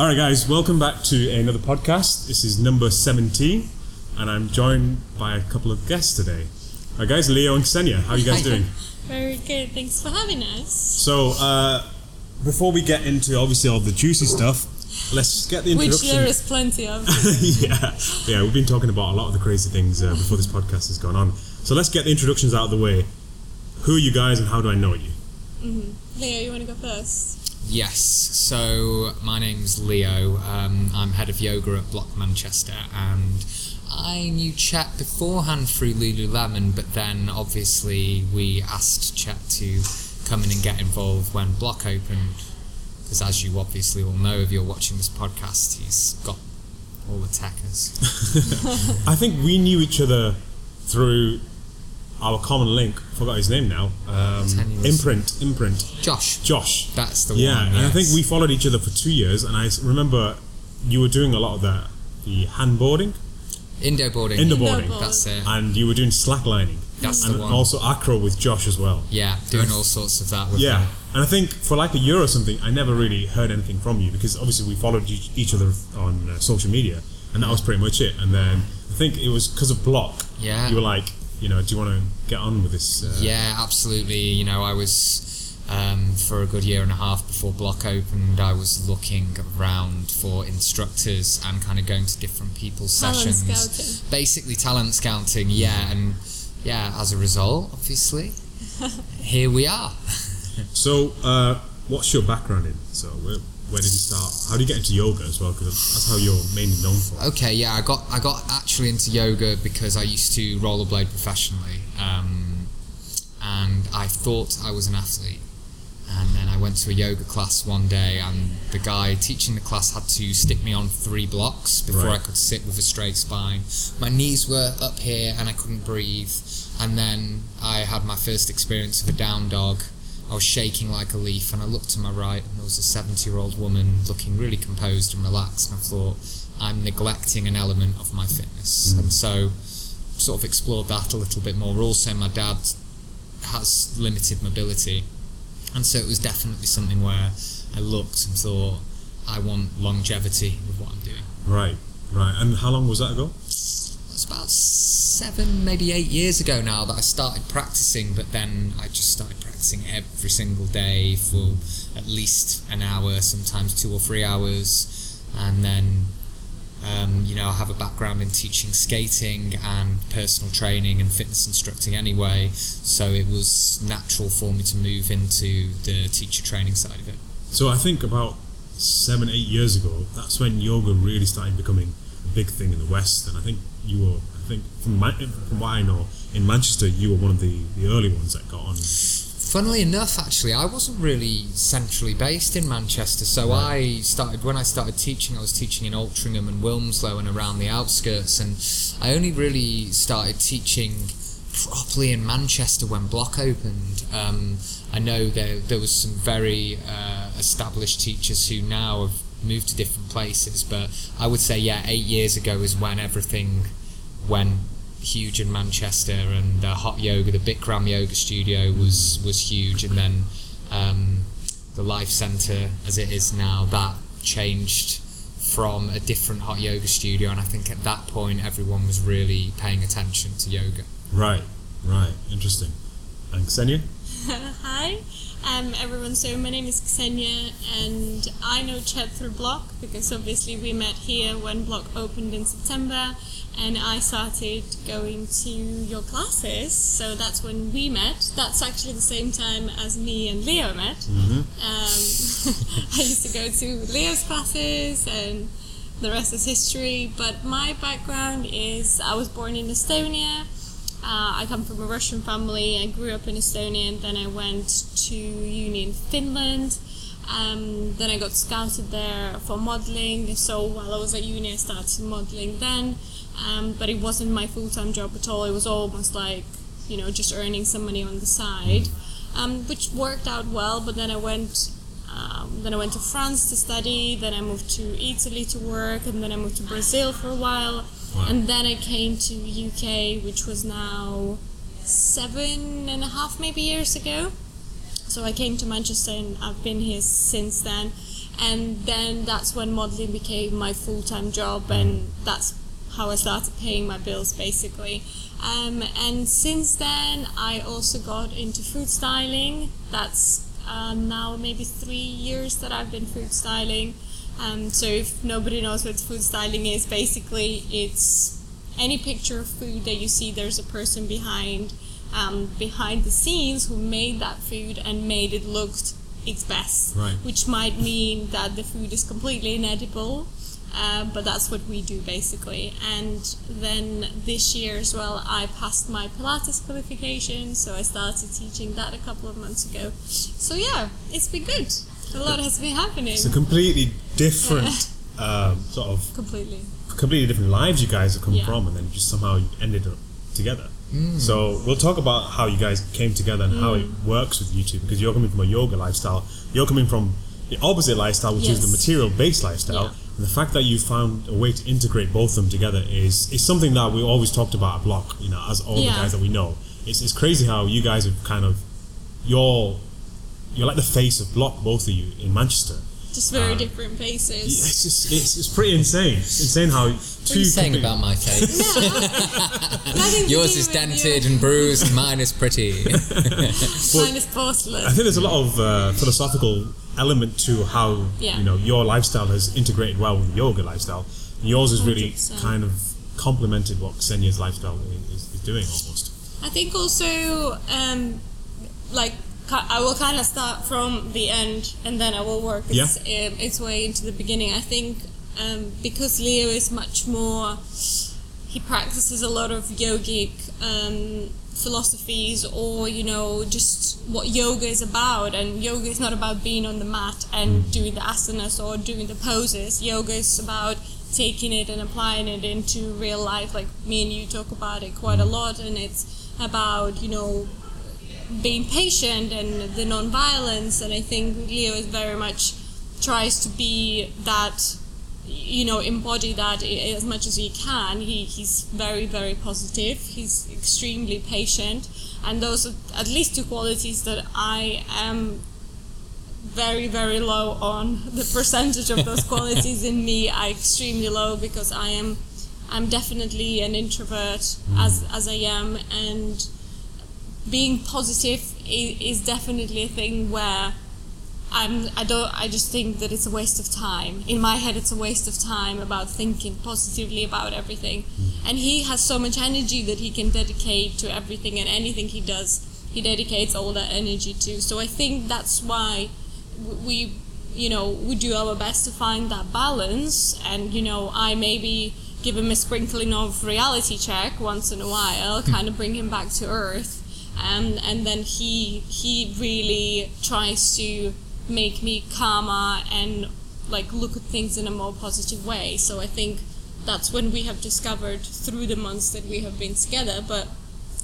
All right, guys, welcome back to another podcast. This is number 17, and I'm joined by a couple of guests today. All right, guys, Leo and Ksenija, how are you guys doing? Very good. Thanks for having us. So, uh, before we get into obviously all the juicy stuff, let's get the introductions. Which introduction. there is plenty of. yeah, yeah, we've been talking about a lot of the crazy things uh, before this podcast has gone on. So let's get the introductions out of the way. Who are you guys, and how do I know you? Leo, you want to go first? Yes, so my name's Leo. Um, I'm head of yoga at Blok Manchester, and I knew Chet beforehand through Lululemon, but then obviously we asked Chet to come in and get involved when Blok opened. Because as you obviously all know, if you're watching this podcast, he's got all the techers. I think we knew each other through our common link. Forgot his name now. Um, imprint, imprint. Josh, Josh. that's the Yeah, one. Yeah, and I think we followed each other for two years, and I remember you were doing a lot of the the handboarding, Indo boarding. Indo Indo boarding. That's it. and you were doing slacklining, That's the and one. also acro with Josh as well. yeah, doing all sorts of that with Yeah, him. and I think for like a year or something, I never really heard anything from you because obviously we followed each, each other on uh, social media, and that was pretty much it. And then I think it was because of Blok. Yeah. You were like, you know, do you want to get on with this? Uh, Yeah, absolutely. You know, I was um, for a good year and a half before Blok opened. I was looking around for instructors and kind of going to different people's Talent sessions. scouting. Basically, talent scouting. Yeah, and yeah, as a result, obviously, here we are. So, uh, what's your background in? So, where, did you start? How did you get into yoga as well? Because that's how you're mainly known for. Okay, yeah, I got I got actually into yoga because I used to rollerblade professionally, um, and I thought I was an athlete. And then I went to a yoga class one day, and the guy teaching the class had to stick me on three blocks before Right. I could sit with a straight spine. My knees were up here, and I couldn't breathe. And then I had my first experience of a down dog. I was shaking like a leaf, and I looked to my right, and there was a 70 year old woman looking really composed and relaxed. And I thought, I'm neglecting an element of my fitness. Mm. And so, sort of explored that a little bit more. Also, my dad has limited mobility, and so it was definitely something where I looked and thought, I want longevity with what I'm doing. Right, right. And how long was that ago? It's about seven, maybe eight years ago now that I started practicing, but then I just started practicing every single day for at least an hour, sometimes two or three hours, and then. Um, you know, I have a background in teaching skating and personal training and fitness instructing anyway, so it was natural for me to move into the teacher training side of it. So, I think about seven, eight years ago, that's when yoga really started becoming a big thing in the West. And I think you were, I think from my, from what I know, in Manchester, you were one of the, the early ones that. Funnily enough, actually, I wasn't really centrally based in Manchester. So I started when I started teaching. I was teaching in Altrincham and Wilmslow and around the outskirts, and I only really started teaching properly in Manchester when Blok opened. Um, I know there there was some very uh, established teachers who now have moved to different places, but I would say yeah, eight years ago is when everything went huge in Manchester, and uh, hot yoga, the Bikram yoga studio was was huge, and then um, the Life Centre as it is now that changed from a different hot yoga studio, and I think at that point everyone was really paying attention to yoga. Right, right. Interesting. And Ksenija? Hi, um, everyone. So my name is Ksenija, and I know Chet through Blok because obviously we met here when Blok opened in September, and I started going to your classes. So that's when we met. That's actually the same time as me and Leo met. Um, I used to go to Leo's classes, and the rest is history. But my background is I was born in Estonia. Uh, I come from a Russian family. I grew up in Estonia, and then I went to uni in Finland. Um, then I got scouted there for modeling. So while I was at uni, I started modeling then. Um, but it wasn't my full time job at all. It was almost like, you know, just earning some money on the side, um, which worked out well. But then I went. Um, then I went to France to study. Then I moved to Italy to work, and then I moved to Brazil for a while. Wow. And then I came to UK, which was now seven and a half maybe years ago. So I came to Manchester and I've been here since then. and then that's when modeling became my full-time job and that's how I started paying my bills basically. Um, and since then, I also got into food styling. That's uh, now maybe three years that I've been food styling. Um, so if nobody knows what food styling is, basically it's any picture of food that you see, there's a person behind um, behind the scenes who made that food and made it look its best. Right. Which might mean that the food is completely inedible. Uh, but that's what we do basically. And then this year as well, I passed my Pilates qualification, so I started teaching that a couple of months ago. So yeah, it's been good. A lot has been happening. It's a completely different um, sort of completely. completely different lives you guys have come Yeah. from, and then just somehow you ended up together. Mm. So we'll talk about how you guys came together and how it Mm. works with you two because you're coming from a yoga lifestyle. You're coming from the opposite lifestyle, which is the material-based lifestyle. Yeah. And the fact that you found a way to integrate both of them together is is something that we always talked about at Blok. You know, as all the guys that we know, it's, it's crazy how you guys have kind of you're you're like the face of Blok, both of you in Manchester. Just very Um, different faces. It's just it's, it's pretty insane. It's insane how two What are you saying about my face? Nothing to Yours is dented and bruised, mine is pretty. Mine is porcelain. I think there's a lot of uh, philosophical element to how Yeah. you know your lifestyle has integrated well with the yoga lifestyle. Yours has really 100%. kind of complemented what Ksenija's lifestyle is, is doing almost. I think also, um, like, I will kind of start from the end and then I will work its, um, its way into the beginning. I think um, because Leo is much more, he practices a lot of yogic um, philosophies or, you know, just what yoga is about. And yoga is not about being on the mat and mm. doing the asanas or doing the poses. Yoga is about taking it and applying it into real life. Like me and you talk about it quite a mm. lot, and it's about, you know, being patient and the non-violence and i think leo is very much tries to be that you know embody that as much as he can. He, he's very very positive. He's extremely patient. And those are at least two qualities that i am very very low on. The percentage of those qualities in me are extremely low because i am i'm definitely an introvert hmm. as as i am. And being positive is, is definitely a thing where I'm, I don't. I just think that it's a waste of time. In my head, it's a waste of time about thinking positively about everything. And he has so much energy that he can dedicate to everything and anything he does. He dedicates all that energy to. So I think that's why we, you know, we do our best to find that balance. And you know, I maybe give him a sprinkling of reality check once in a while, kind of bring him back to earth um, and then he he really tries to make me calmer and like look at things in a more positive way. So I think that's when we have discovered through the months that we have been together. But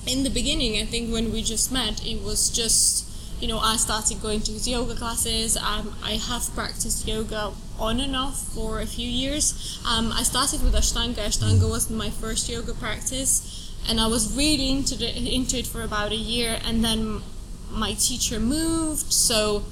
in the beginning, I think when we just met, it was just you know I started going to his yoga classes. Um, I have practiced yoga on and off for a few years. Um, I started with Ashtanga. Ashtanga was my first yoga practice and I was really into the, into it for about a year, and then my teacher moved, so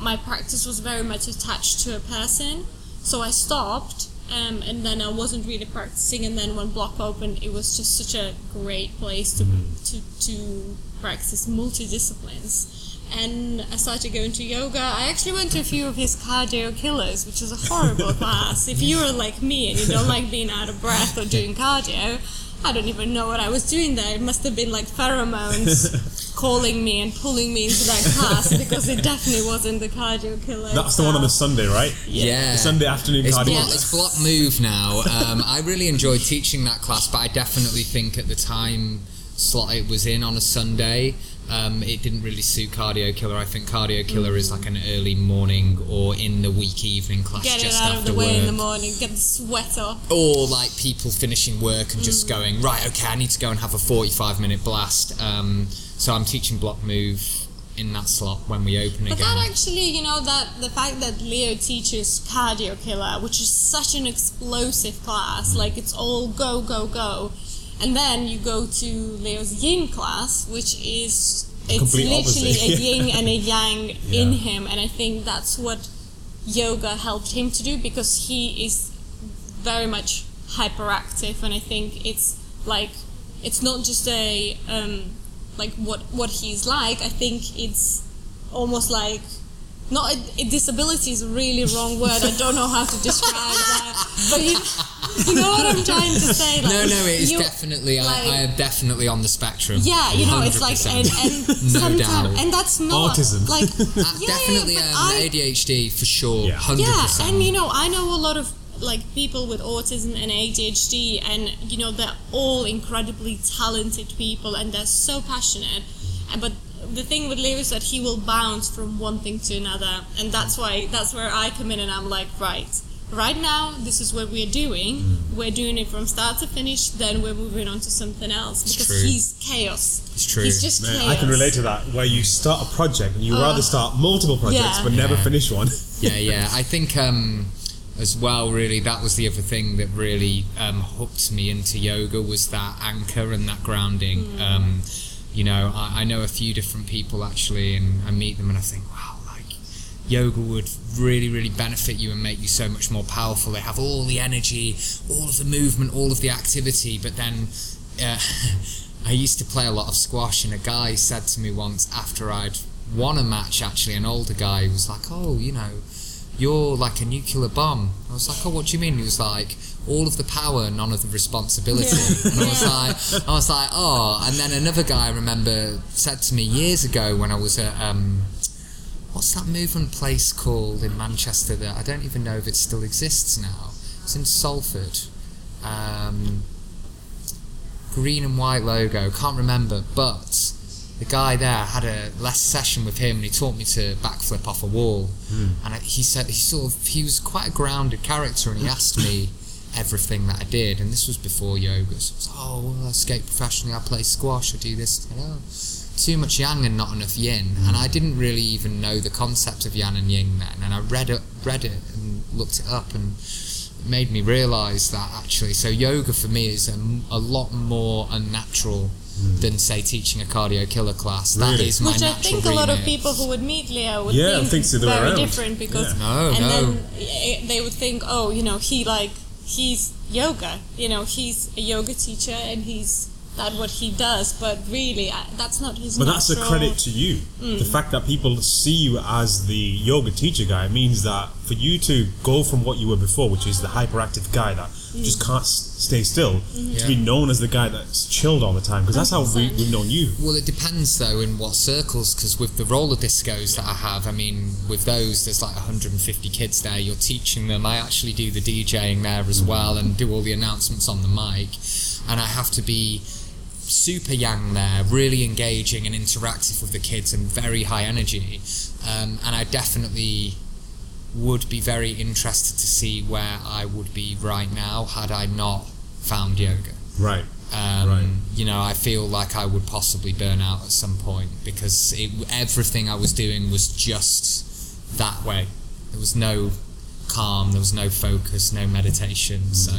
my practice was very much attached to a person. So I stopped, um, and then I wasn't really practicing. And then when Blok opened, it was just such a great place to to, to practice multidisciplines. And I started going to yoga. I actually went to a few of his cardio killers, which is a horrible class. If you're like me and you don't like being out of breath or doing cardio, I don't even know what I was doing there. It must have been like pheromones calling me and pulling me into that class because it definitely wasn't the cardio killer. That's the one on the. Sunday, right? yeah. The Sunday afternoon It's cardio. block, Yeah. it's block move now. Um, I really enjoyed teaching that class, but I definitely think at the time slot it was in on a Sunday, um, it didn't really suit Cardio Killer. I think Cardio Killer is like an early morning or in the week evening class Get it just out of after the way in the morning, get the sweat off. or like people finishing work and just going right okay i need to go and have a 45 minute blast um, so i'm teaching block move in that slot when we open But again that actually, you know, that the fact that Leo teaches cardio killer, which is such an explosive class, like it's all go, go, go. And then you go to Leo's yin class, which is it's Complete literally opposite. a yin and a yang in him, and I think that's what yoga helped him to do because he is very much hyperactive, and I think it's like it's not just a um, like what what he's like. I think it's almost like not a, a disability is a really wrong word. I don't know how to describe that, but you, you know what I'm trying to say. Like, no, no, it is you- definitely. like- I, I am definitely on the spectrum. yeah, you know, it's like and, and No doubt. and that's not Autism. like Uh, yeah, definitely yeah, um, I- ADHD for sure. Yeah. Hundred yeah, and you know, I know a lot of like people with autism and ADHD, and you know, they're all incredibly talented people, and they're so passionate. And but the thing with Leo is that he will bounce from one thing to another, and that's why that's where I come in, and I'm like, right. Right now, this is what we're doing. Mm. We're doing it from start to finish. Then we're moving on to something else because true. he's chaos. It's true. He's just Man, chaos. I can relate to that, where you start a project and you rather start multiple projects yeah. but never Yeah. finish one. yeah, yeah. I think um, as well, really, that was the other thing that really um, hooked me into yoga was that anchor and that grounding. Um, you know, I, I know a few different people actually, and I meet them and I think, wow, like yoga would really, really benefit you and make you so much more powerful. They have all the energy, all of the movement, all of the activity, but then. Uh, I used to play a lot of squash, and a guy said to me once after I'd won a match, actually, an older guy was like, "Oh, you know, you're like a nuclear bomb." I was like, "Oh, what do you mean?" He was like, "All of the power, none of the responsibility." Yeah. And I was like, "I was like, oh." And then another guy I remember said to me years ago when I was at um, what's that movement place called in Manchester that I don't even know if it still exists now. It's in Salford. Um, green and white logo. Can't remember, but the guy there had a last session with him, and he taught me to backflip off a wall. And he said he sort of he was quite a grounded character, and he asked me everything that I did, and this was before yoga. So I was, oh, well, I skate professionally. I play squash. I do this. You know, too much yang and not enough yin, and I didn't really even know the concept of yang and yin then. And I read it, read it, and looked it up, and it made me realise that actually. So yoga for me is a lot more unnatural than say teaching a cardio killer class. That Really? is my Which I natural think a lot of people who would meet Leo would Yeah, think, think it's the very around. different because Yeah. No, and no. then eh, they would think, oh, you know, he like he's yoga, you know, he's a yoga teacher and he's that what he does, but really I, that's not his. But that's a credit to you. Mm. The fact that people see you as the yoga teacher guy means that for you to go from what you were before, which is the hyperactive guy that mm. just can't s- stay still, mm-hmm. to be known as the guy that's chilled all the time, because that's how we, we've known you. Well, it depends though in what circles, because with the roller discos that I have, I mean, with those, there's like 150 kids there. You're teaching them. I actually do the DJing there as mm. well and do all the announcements on the mic, and I have to be super young there, really engaging and interactive with the kids, and very high energy. Um, and I definitely would be very interested to see where I would be right now had I not found yoga. Right. Um, Right. You know, I feel like I would possibly burn out at some point because it, everything I was doing was just that way. There was no calm, there was no focus, no meditation. So,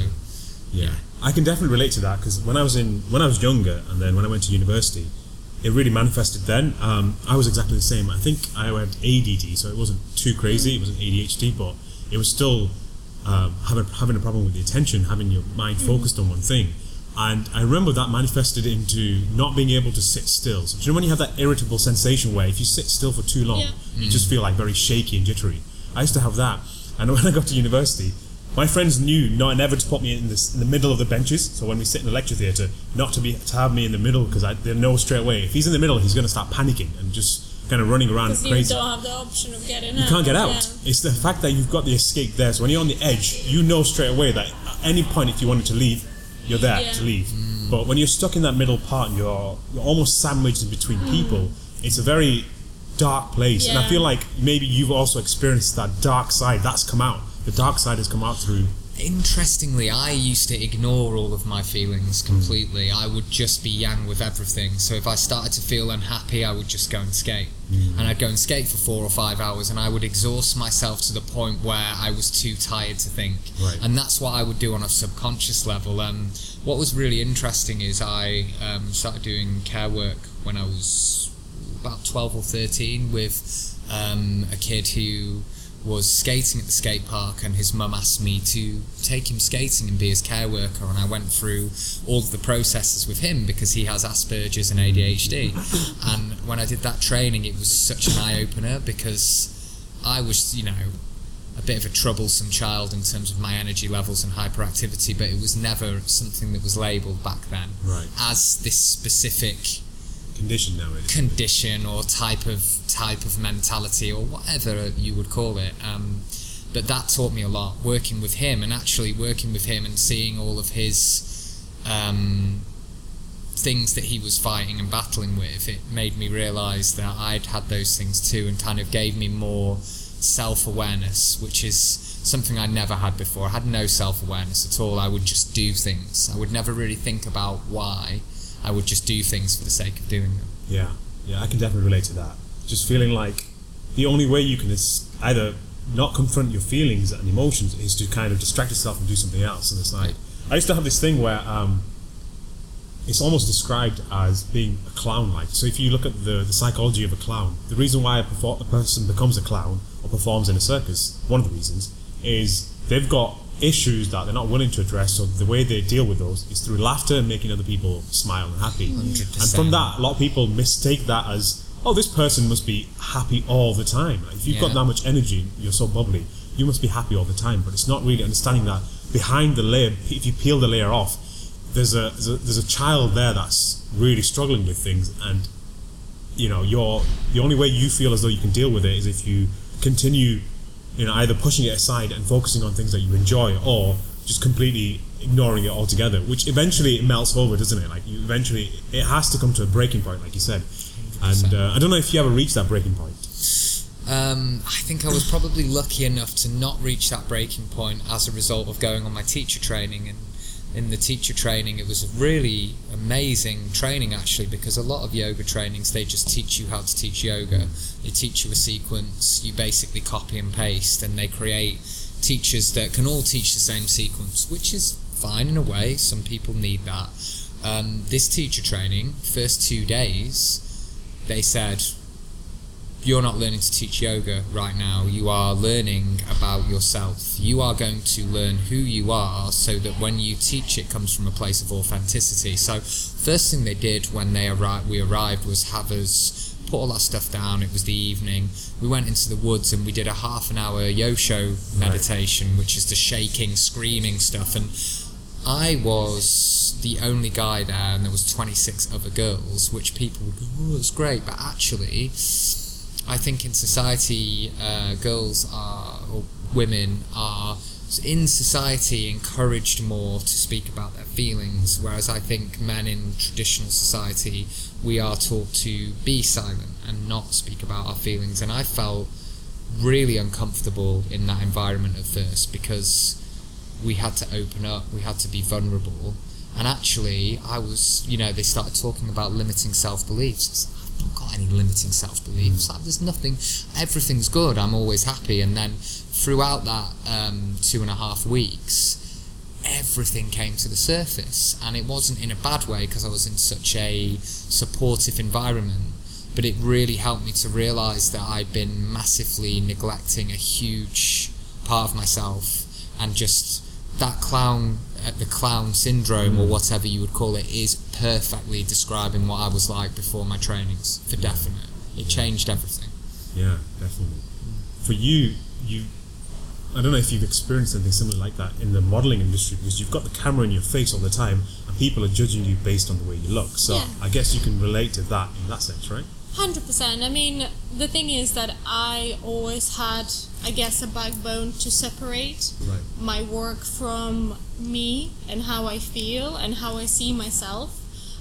Yeah, I can definitely relate to that because when I was in when I was younger and then when I went to university, it really manifested then. Um, I was exactly the same. I think I had ADD, so it wasn't too crazy. It wasn't ADHD, but it was still um, having having a problem with the attention, having your mind focused on one thing. And I remember that manifested into not being able to sit still. So, do you know when you have that irritable sensation where if you sit still for too long, Yeah. you just feel like very shaky and jittery? I used to have that. And when I got to university, my friends knew not never to put me in this in the middle of the benches. So when we sit in the lecture theatre, not to be to have me in the middle because they know straight away if he's in the middle, he's going to start panicking and just kind of running around Because you crazy. don't have the option of getting You out. can't get out. Yeah. It's the fact that you've got the escape there. So when you're on the edge, you know straight away that at any point, if you wanted to leave, you're there Yeah. to leave. But when you're stuck in that middle part and you're you're almost sandwiched in between hmm. people, it's a very dark place. And I feel like maybe you've also experienced that dark side. That's come out. The dark side has come out through. interestingly, I used to ignore all of my feelings completely. I would just be yang with everything. So if I started to feel unhappy, I would just go and skate. And I'd go and skate for four or five hours, and I would exhaust myself to the point where I was too tired to think. Right. And that's what I would do on a subconscious level. Um, what was really interesting is I um, started doing care work when I was about 12 or 13 with um, a kid who was skating at the skate park, and his mum asked me to take him skating and be his care worker. And I went through all of the processes with him because he has Asperger's and ADHD. and when I did that training, it was such an eye opener because I was, you know, a bit of a troublesome child in terms of my energy levels and hyperactivity, but it was never something that was labelled back then Right. as this specific Condition now is. condition or type of type of mentality or whatever you would call it. Um, but that taught me a lot working with him and actually working with him and seeing all of his um, things that he was fighting and battling with. It made me realise that I'd had those things too and kind of gave me more self awareness, which is something I never had before. I had no self awareness at all. I would just do things. I would never really think about why. I would just do things for the sake of doing them. Yeah, yeah, I can definitely relate to that. Just feeling like the only way you can is either not confront your feelings and emotions is to kind of distract yourself and do something else on the side. I used to have this thing where um, it's almost described as being a clown-like. So if you look at the, the psychology of a clown, the reason why a, perfor- a person becomes a clown or performs in a circus, one of the reasons, is they've got issues that they're not willing to address. So the way they deal with those is through laughter and making other people smile and happy. And 100%. from that, a lot of people mistake that as, oh, this person must be happy all the time. If you've got that much energy, you're so bubbly, you must be happy all the time. But it's not really understanding that behind the layer, if you peel the layer off, there's a there's a, there's a child there that's really struggling with things, and you know, you're the only way you feel as though you can deal with it is if you continue, you know, either pushing it aside and focusing on things that you enjoy, or just completely ignoring it altogether. Which eventually it melts over, doesn't it? Like you eventually it has to come to a breaking point, like you said. And uh, I don't know if you ever reached that breaking point. Um, I think I was probably lucky enough to not reach that breaking point as a result of going on my teacher training. And in the teacher training, it was a really amazing training actually because a lot of yoga trainings they just teach you how to teach yoga. They teach you a sequence, you basically copy and paste, and they create teachers that can all teach the same sequence, which is fine in a way. Some people need that. Um, this teacher training, first two days, they said you're not learning to teach yoga right now. You are learning about yourself. You are going to learn who you are so that when you teach it comes from a place of authenticity. So first thing they did when they arrived we arrived was have us put all that stuff down. It was the evening. We went into the woods and we did a half an hour Osho meditation, which is the shaking, screaming stuff and I was the only guy there, and there was 26 other girls, which people would go, "Oh, it's great," but actually, I think in society, uh, girls are or women are in society encouraged more to speak about their feelings, whereas I think men in traditional society we are taught to be silent and not speak about our feelings, and I felt really uncomfortable in that environment at first because we had to open up, we had to be vulnerable. And actually, I was, you know, they started talking about limiting self beliefs. Any limiting self beliefs. Like, there's nothing, everything's good, I'm always happy. And then throughout that um, two and a half weeks, everything came to the surface. And it wasn't in a bad way because I was in such a supportive environment. But it really helped me to realise that I'd been massively neglecting a huge part of myself and just that clown the clown syndrome or mm. whatever you would call it is perfectly describing what I was like before my trainings for mm. definite it changed everything Yeah, definitely. For you, you, I don't know if you've experienced anything similar like that in the modeling industry because you've got the camera in your face all the time and people are judging you based on the way you look. So Yeah. I guess you can relate to that in that sense, right? Hundred percent. I mean, the thing is that I always had, I guess, a backbone to separate Right. my work from me and how I feel and how I see myself.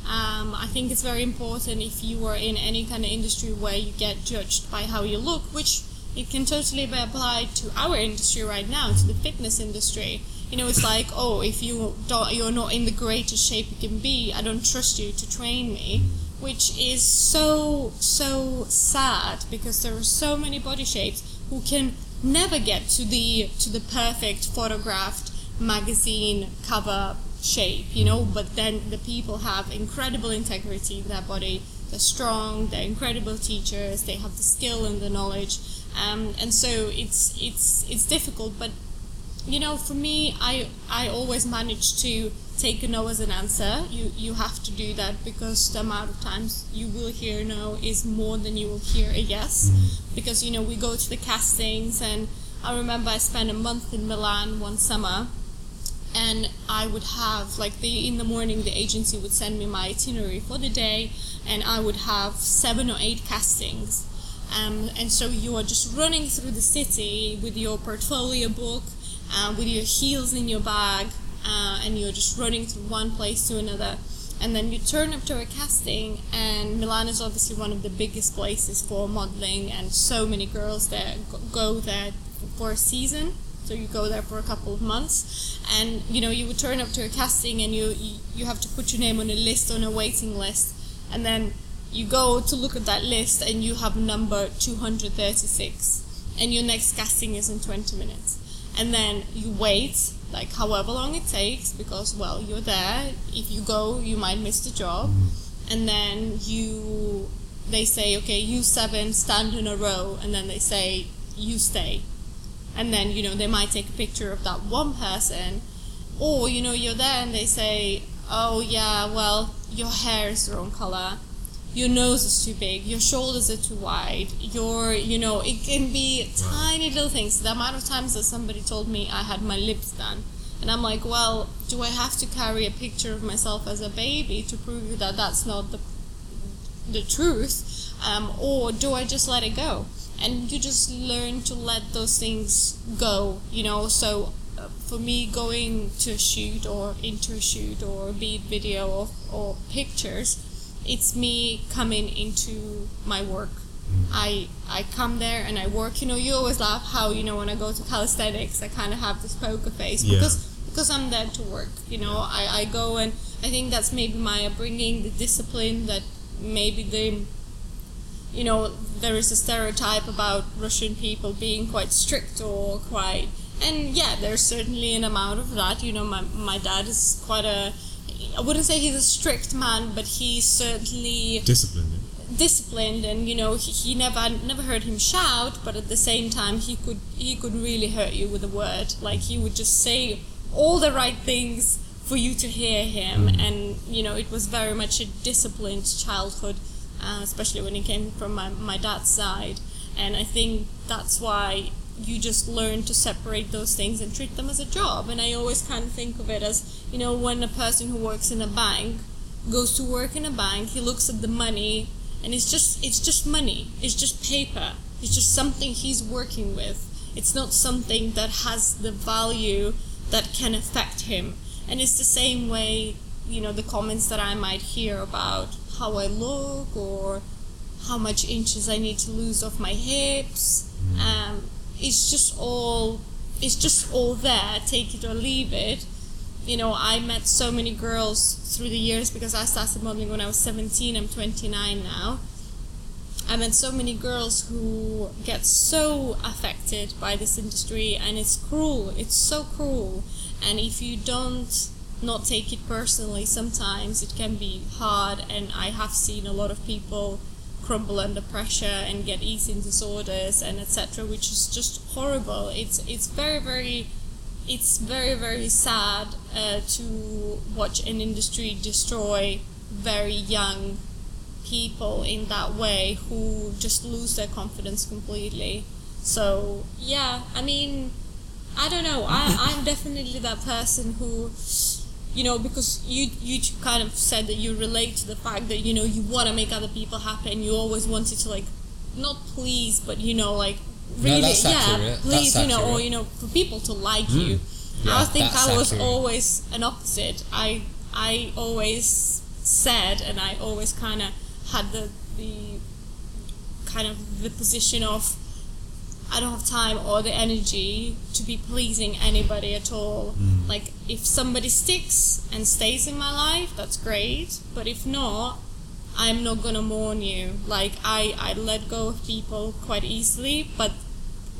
Um, I think it's very important if you are in any kind of industry where you get judged by how you look, which it can totally be applied to our industry right now, to the fitness industry. You know, it's like, oh, if you don't, you're not in the greatest shape you can be, I don't trust you to train me, which is so so sad because there are so many body shapes who can never get to the to the perfect photographed magazine cover shape, you know, but then the people have incredible integrity in their body, they're strong, they're incredible teachers, they have the skill and the knowledge, um, and so it's it's it's difficult. But you know, for me, I I always manage to take a no as an answer. You you have to do that because the amount of times you will hear no is more than you will hear a yes. Because you know we go to the castings, and I remember I spent a month in Milan one summer, and I would have like the in the morning the agency would send me my itinerary for the day, and I would have seven or eight castings. Um, and so you are just running through the city with your portfolio book, uh, with your heels in your bag, uh, and you're just running from one place to another. And then you turn up to a casting, and Milan is obviously one of the biggest places for modeling, and so many girls there go- there for a season. So you go there for a couple of months, and you know you would turn up to a casting, and you you, you have to put your name on a list on a waiting list, and then you go to look at that list, and you have number 236, and your next casting is in 20 minutes and then you wait like however long it takes because well you're there. If you go you might miss the job. Mm-hmm. And then you they say okay you seven stand in a row and then they say you stay. And then you know they might take a picture of that one person or you know you're there and they say oh yeah well your hair is the wrong color your nose is too big, your shoulders are too wide, your, you know, it can be tiny little things. The amount of times that somebody told me I had my lips done. And I'm like, well, do I have to carry a picture of myself as a baby to prove that that's not the, the truth? Um, or do I just let it go? And you just learn to let those things go, you know. So uh, for me, going to a shoot or into a shoot or be it video or, or pictures, it's me coming into my work. I I come there and I work. You know, you always laugh how you know when I go to calisthenics, I kind of have this poker face Yeah. because because I'm there to work. You know, I, I go and I think that's maybe my upbringing, the discipline that maybe the you know there is a stereotype about Russian people being quite strict or quite and yeah, there's certainly an amount of that. You know, my my dad is quite a I wouldn't say he's a strict man, but he's certainly Discipline. disciplined and you know he, he never I never heard him shout but at the same time he could he could really hurt you with a word. Like he would just say all the right things for you to hear him. And you know it was very much a disciplined childhood uh, especially when it came from my, my dad's side. And I think that's why you just learn to separate those things and treat them as a job. And I always kind of think of it as you know when a person who works in a bank goes to work in a bank he looks at the money and it's just it's just money. It's just paper. It's just something he's working with. It's not something that has the value that can affect him. And it's the same way you know the comments that i might hear about how i look or how much inches i need to lose off my hips um, it's just all it's just all there take it or leave it you know, I met so many girls through the years because I started modeling when I was 17. I'm 29 now. I met so many girls who get so affected by this industry, and it's cruel. It's so cruel. And if you don't not take it personally, sometimes it can be hard. And I have seen a lot of people crumble under pressure and get eating disorders and etc., which is just horrible. It's it's very very it's very very sad uh, to watch an industry destroy very young people in that way who just lose their confidence completely so yeah i mean i don't know I, i'm definitely that person who you know because you you kind of said that you relate to the fact that you know you want to make other people happy and you always wanted to like not please but you know like really that's yeah please you know or you know for people to like hmm. you. Yeah, i think i was accurate. always an opposite. I i always said and i always kind of had the the kind of the position of I don't have time or the energy to be pleasing anybody at all. Like if somebody sticks and stays in my life, that's great. But if not, I'm not gonna mourn you. Like I, I let go of people quite easily, but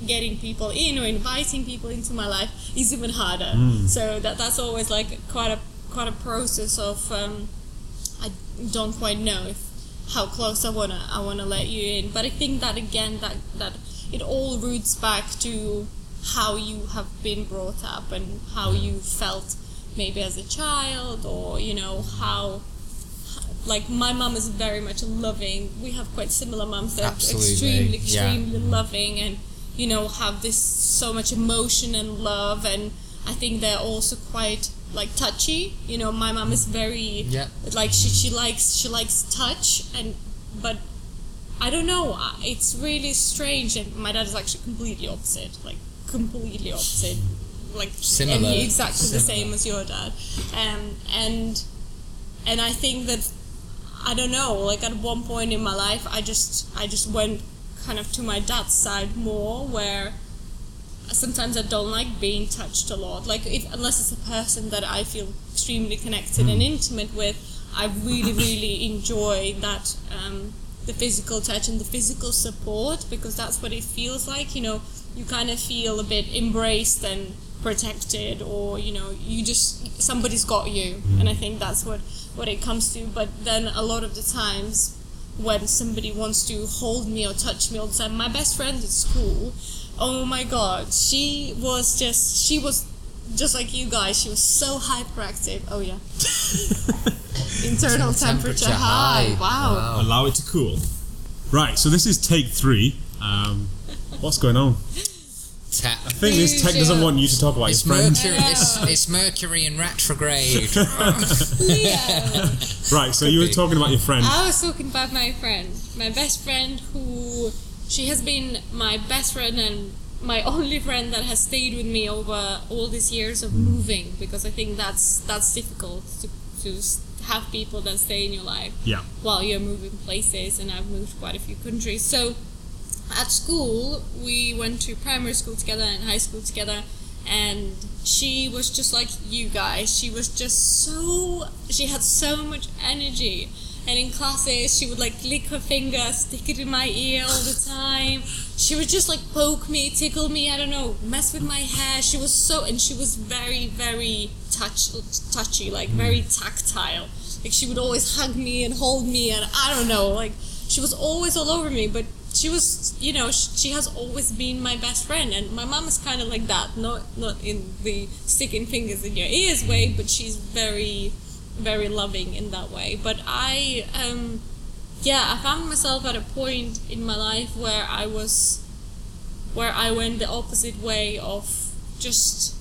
getting people in or inviting people into my life is even harder. So that that's always like quite a quite a process of um, I don't quite know if how close I wanna I wanna let you in. But I think that again that that it all roots back to how you have been brought up and how you felt maybe as a child or you know how like my mom is very much loving we have quite similar moms that Absolutely, are extremely yeah. extremely loving and you know have this so much emotion and love and i think they're also quite like touchy you know my mom is very Yeah. like she, she likes she likes touch and but I don't know. It's really strange, and my dad is actually completely opposite, like completely opposite, like Similar. exactly the same as your dad. Um, and and I think that I don't know. Like at one point in my life, I just I just went kind of to my dad's side more, where sometimes I don't like being touched a lot. Like if unless it's a person that I feel extremely connected and intimate with, I really really enjoy that um, the physical touch and the physical support because that's what it feels like. You know, you kind of feel a bit embraced and protected, or you know, you just somebody's got you, and I think that's what what it comes to. But then a lot of the times when somebody wants to hold me or touch me all the time. My best friend at school, oh my god, she was just she was just like you guys. She was so hyperactive. Oh yeah, internal temperature, Temperature high. high. Wow. Wow. Allow it to cool. Right, so this is take three. Um, what's going on? Te- I think this tech doesn't want you to talk about it's your friend. Mercury. I It's, know. it's Mercury in retrograde. Leo. Right, so you were be. talking about your friend. I was talking about my friend, my best friend, who she has been my best friend and my only friend that has stayed with me over all these years of moving because I think that's that's difficult to, to have people that stay in your life Yeah. while you're moving places and I've moved quite a few countries. So at school we went to primary school together and high school together and she was just like you guys. She was just so she had so much energy. And in classes she would like lick her finger, stick it in my ear all the time. She would just like poke me, tickle me, I don't know, mess with my hair. She was so and she was very, very touch touchy, like very tactile. Like she would always hug me and hold me and I don't know, like she was always all over me, but she was, you know, sh- she has always been my best friend, and my mom is kind of like that. Not not in the sticking fingers in your ears way, but she's very, very loving in that way. But I, um, yeah, I found myself at a point in my life where I was, where I went the opposite way of just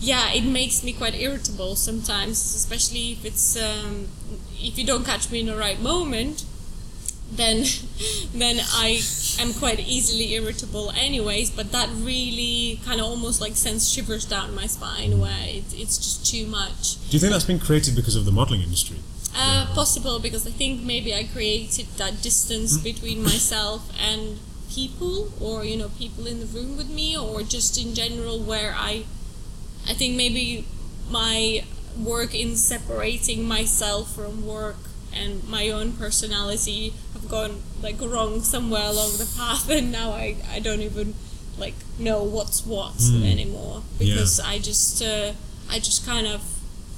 yeah, it makes me quite irritable sometimes, especially if it's um, if you don't catch me in the right moment. Then, then I am quite easily irritable, anyways. But that really kind of almost like sends shivers down my spine, where it, it's just too much. Do you think that's been created because of the modelling industry? Uh, possible because I think maybe I created that distance between myself and people, or you know, people in the room with me, or just in general, where I, I think maybe my work in separating myself from work and my own personality have gone like wrong somewhere along the path, and now I I don't even like know what's what anymore Yeah. because I just uh, I just kind of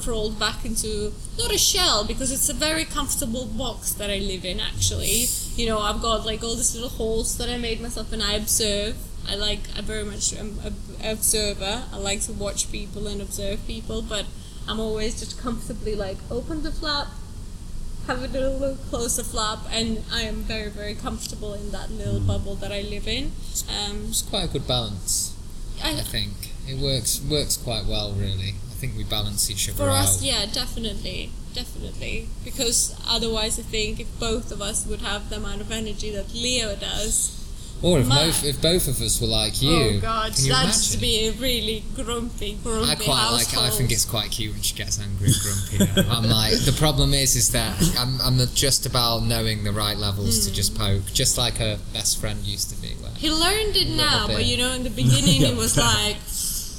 crawled back into not a shell because it's a very comfortable box that I live in actually. You know, I've got like all these little holes that I made myself and I observe. I like I very much am an observer. I like to watch people and observe people, but I'm always just comfortably like open the flap, have a little close the flap, and I am very very comfortable in that little bubble that I live in. Um, It's quite a good balance, I I, think. It works works quite well, really. I think we balance each other For out. us, yeah, definitely, definitely. Because otherwise, I think if both of us would have the amount of energy that Leo does, Or if My- both if both of us were like you, oh god, you that'd be a really grumpy, grumpy I quite like. I think it's quite cute when she gets angry and grumpy. I'm like, the problem is, is that I'm, I'm just about knowing the right levels to Hmm. just poke, just like her best friend used to be. Where He learned it now, but you know, in the beginning, it was like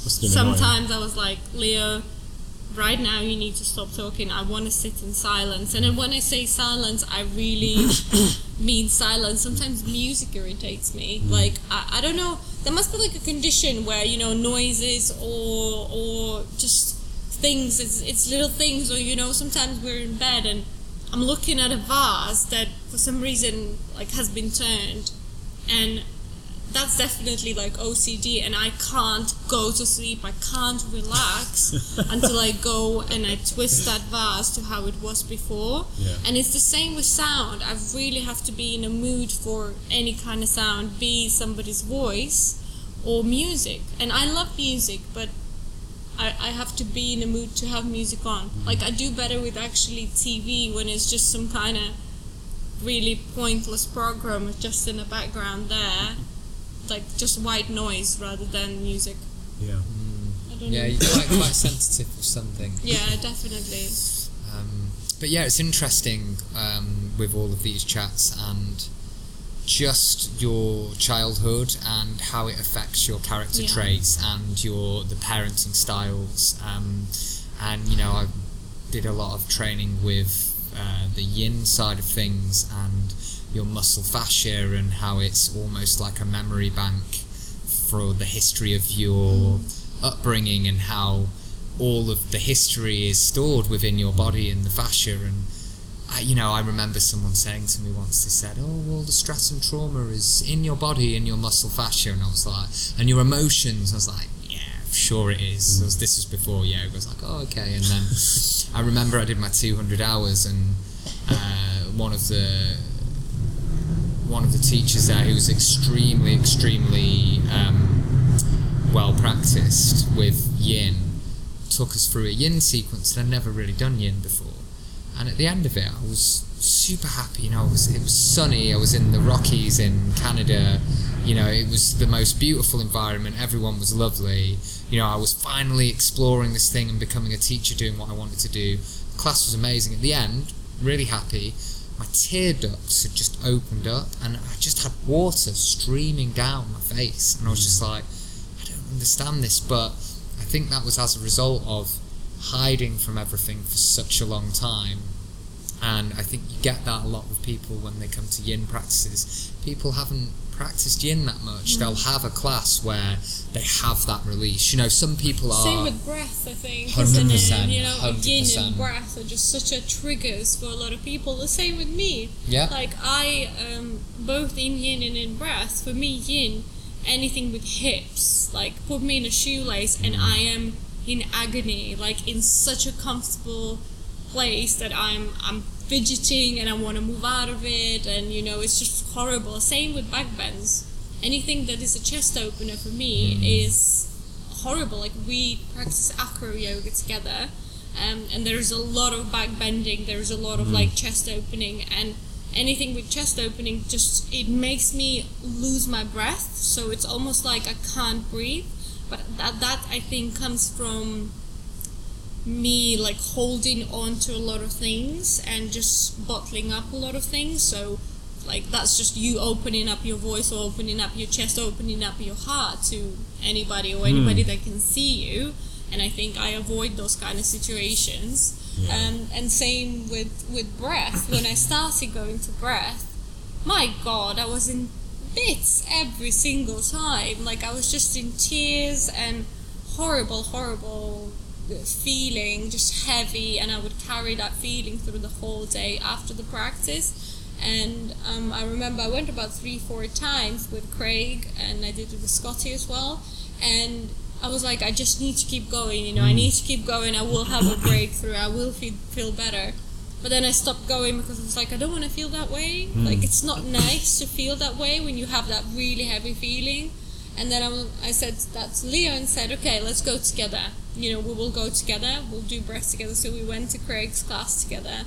Been annoying. sometimes I was like, Leo, right now you need to stop talking. I want to sit in silence. And then when I say silence, I really mean silence. Sometimes music irritates me. Mm. Like I, I don't know. There must be like a condition where you know noises or or just things. It's it's little things or you know sometimes we're in bed and I'm looking at a vase that for some reason like has been turned and that's definitely like OCD and I can't go to sleep. I can't relax until I go and I twist that vase to how it was before. Yeah. and it's the same with sound. I really have to be in a mood for any kind of sound be somebody's voice or music. And I love music but I, I have to be in a mood to have music on. Mm-hmm. Like I do better with actually TV when it's just some kind of really pointless program just in the background there, like just white noise rather than music. Yeah. I don't Yeah, know. you're quite, quite sensitive or something. Yeah, definitely. Um, but yeah, it's interesting um, with all of these chats and just your childhood and how it affects your character Yeah. traits and your the parenting styles. Um, and you know, I did a lot of training with uh, the yin side of things and your muscle fascia and how it's almost like a memory bank for the history of your upbringing and how all of the history is stored within your body and the fascia. And I, you know I remember someone saying to me once they said oh well the stress and trauma is in your body in your muscle fascia. And I was like and your emotions? I was like yeah sure it is. This was- this was before yeah I was like oh okay. And then I remember I did my 200 hours and uh, one of the one of the teachers there who was extremely extremely um, well practiced with yin took us through a yin sequence that I'd never really done yin before. And at the end of it, I was super happy. You know, it was, it was sunny. I was in the Rockies in Canada. You know, it was the most beautiful environment. Everyone was lovely. You know, I was finally exploring this thing and becoming a teacher, doing what I wanted to do. Class was amazing. At the end, really happy. My tear ducts had just opened up, and I just had water streaming down my face, and I was just like, I don't understand this, but I think that was as a result of hiding from everything for such a long time. And I think you get that a lot with people when they come to yin practices. People haven't practiced yin that much. They'll have a class where they have that release. You know, some people are. Same with breath, I think. isn't it? 100%, You know, yin 100%. and breath are just such a triggers for a lot of people. The same with me. Yeah. Like I, um, both in yin and in breath. For me, yin, anything with hips, like put me in a shoelace, and I am in agony, like in such a comfortable place that I'm I'm fidgeting and I want to move out of it, and you know it's just horrible. Same with back bends. Anything that is a chest opener for me is horrible. Like we practice acro yoga together, um, and there's a lot of back bending. There's a lot of like chest opening, and anything with chest opening just it makes me lose my breath. So it's almost like I can't breathe. But that that I think comes from me like holding on to a lot of things and just bottling up a lot of things. So like that's just you opening up your voice or opening up your chest, opening up your heart to anybody or anybody that can see you. And I think I avoid those kind of situations. Yeah. Um, and same with with breath. When I started going to breath, my God, I was in bits every single time. Like I was just in tears and horrible, horrible feeling, just heavy, and I would carry that feeling through the whole day after the practice. And um, I remember I went about three, four times with Craig, and I did it with Scotty as well. And I was like, I just need to keep going, you know, I need to keep going. I will have a breakthrough. I will feel, feel better. But then I stopped going because I was like, I don't want to feel that way. Like, it's not nice to feel that way when you have that really heavy feeling. And then I, I said that to Leo and said, okay, let's go together. You know, we will go together. We'll do breath together. So we went to Craig's class together,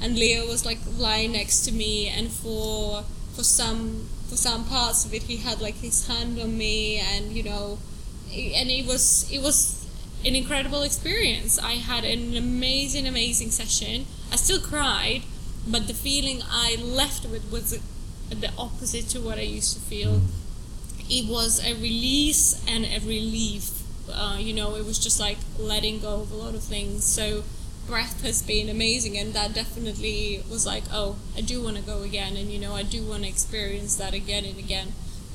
and Leo was like lying next to me. And for for some for some parts of it, he had like his hand on me, and you know, and it was it was an incredible experience. I had an amazing, amazing session. I still cried, but the feeling I left with was the opposite to what I used to feel mm. It was a release and a relief. Uh, you know, it was just like letting go of a lot of things. So, breath has been amazing, and that definitely was like, oh, I do want to go again, and you know, I do want to experience that again and again.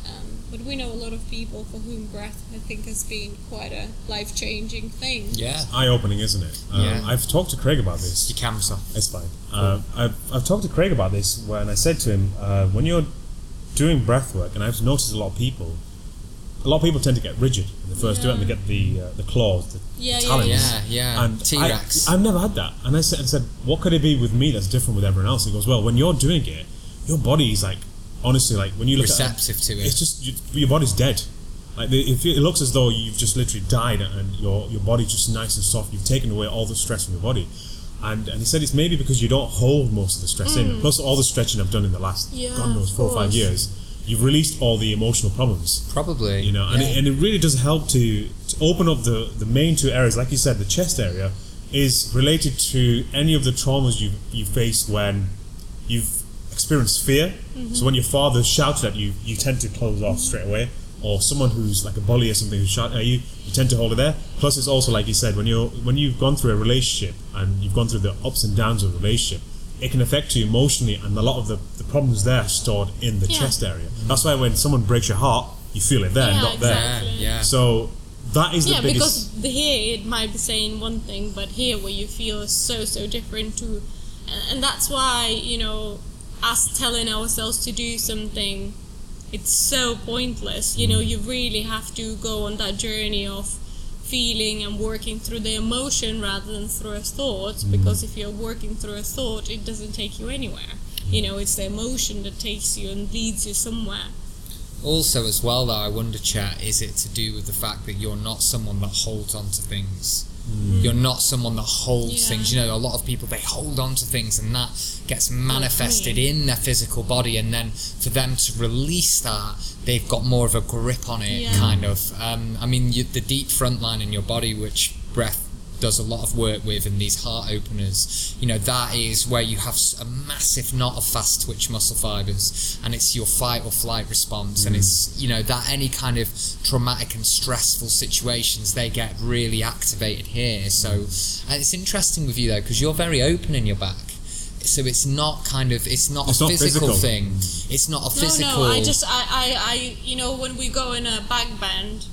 Um, But we know a lot of people for whom breath, I think, has been quite a life changing thing. Yeah. Eye opening, isn't it? Um, Yeah. I've talked to Craig about this. Your camera's off. It's fine. Uh, I've, I've talked to Craig about this when I said to him, uh, when you're doing breath work, and I've noticed a lot of people, a lot of people tend to get rigid when they first do it, and they get the uh, the claws, the Yeah, yeah, talons. Yeah, yeah. And T-Rex. I, I've never had that. And I said, said, what could it be with me that's different with everyone else? He goes, well, when you're doing it, your body is like, honestly, like when you look Receptive at to it. it's just you, your body's dead. Like it, it looks as though you've just literally died, and your your body's just nice and soft. You've taken away all the stress from your body. And, and he said it's maybe because you don't hold most of the stress in. Hmm. Plus, all the stretching I've done in the last, Yeah, God knows, four or five years, you've released all the emotional problems. Probably. you know and, yeah. it, and it really does help to, to open up the, the main two areas. Like you said the chest area is related to any of the traumas you you face when you've experienced fear. Mm-hmm. So when your father shouted at you you tend to close off straight away. Or someone who's like a bully or something who shouted at you you tend to hold it there plus it's also like you said when you're when you've gone through a relationship and you've gone through the ups and downs of a relationship it can affect you emotionally and a lot of the, the problems there are stored in the Yeah. chest area that's why when someone breaks your heart you feel it there Yeah, not there yeah, so that is the yeah, biggest. because here it might be saying one thing, but here where you feel is so so different to, and, and that's why you know us telling ourselves to do something, it's so pointless. You know, you really have to go on that journey of feeling and working through the emotion rather than through a thought. Mm-hmm. Because if you're working through a thought, it doesn't take you anywhere. You know, it's the emotion that takes you and leads you somewhere. Also, as well, though, I wonder, chat, is it to do with the fact that you're not someone that holds on to things? You're not someone that holds Yeah. things. You know, a lot of people they hold on to things, and that gets manifested in their physical body. And then for them to release that, they've got more of a grip on it, Yeah. kind of. Um, I mean, you, the deep front line in your body, which breath does a lot of work with, in these heart openers. You know, that is where you have a massive knot of fast twitch muscle fibers, and it's your fight or flight response, and mm. it's you know that any kind of traumatic and stressful situations they get really activated here. So, mm. and it's interesting with you though because you're very open in your back. So it's not kind of it's not It's a not physical, physical. thing. It's not a physical. No, no. I just, I, I, I, you know, when we go in a back band,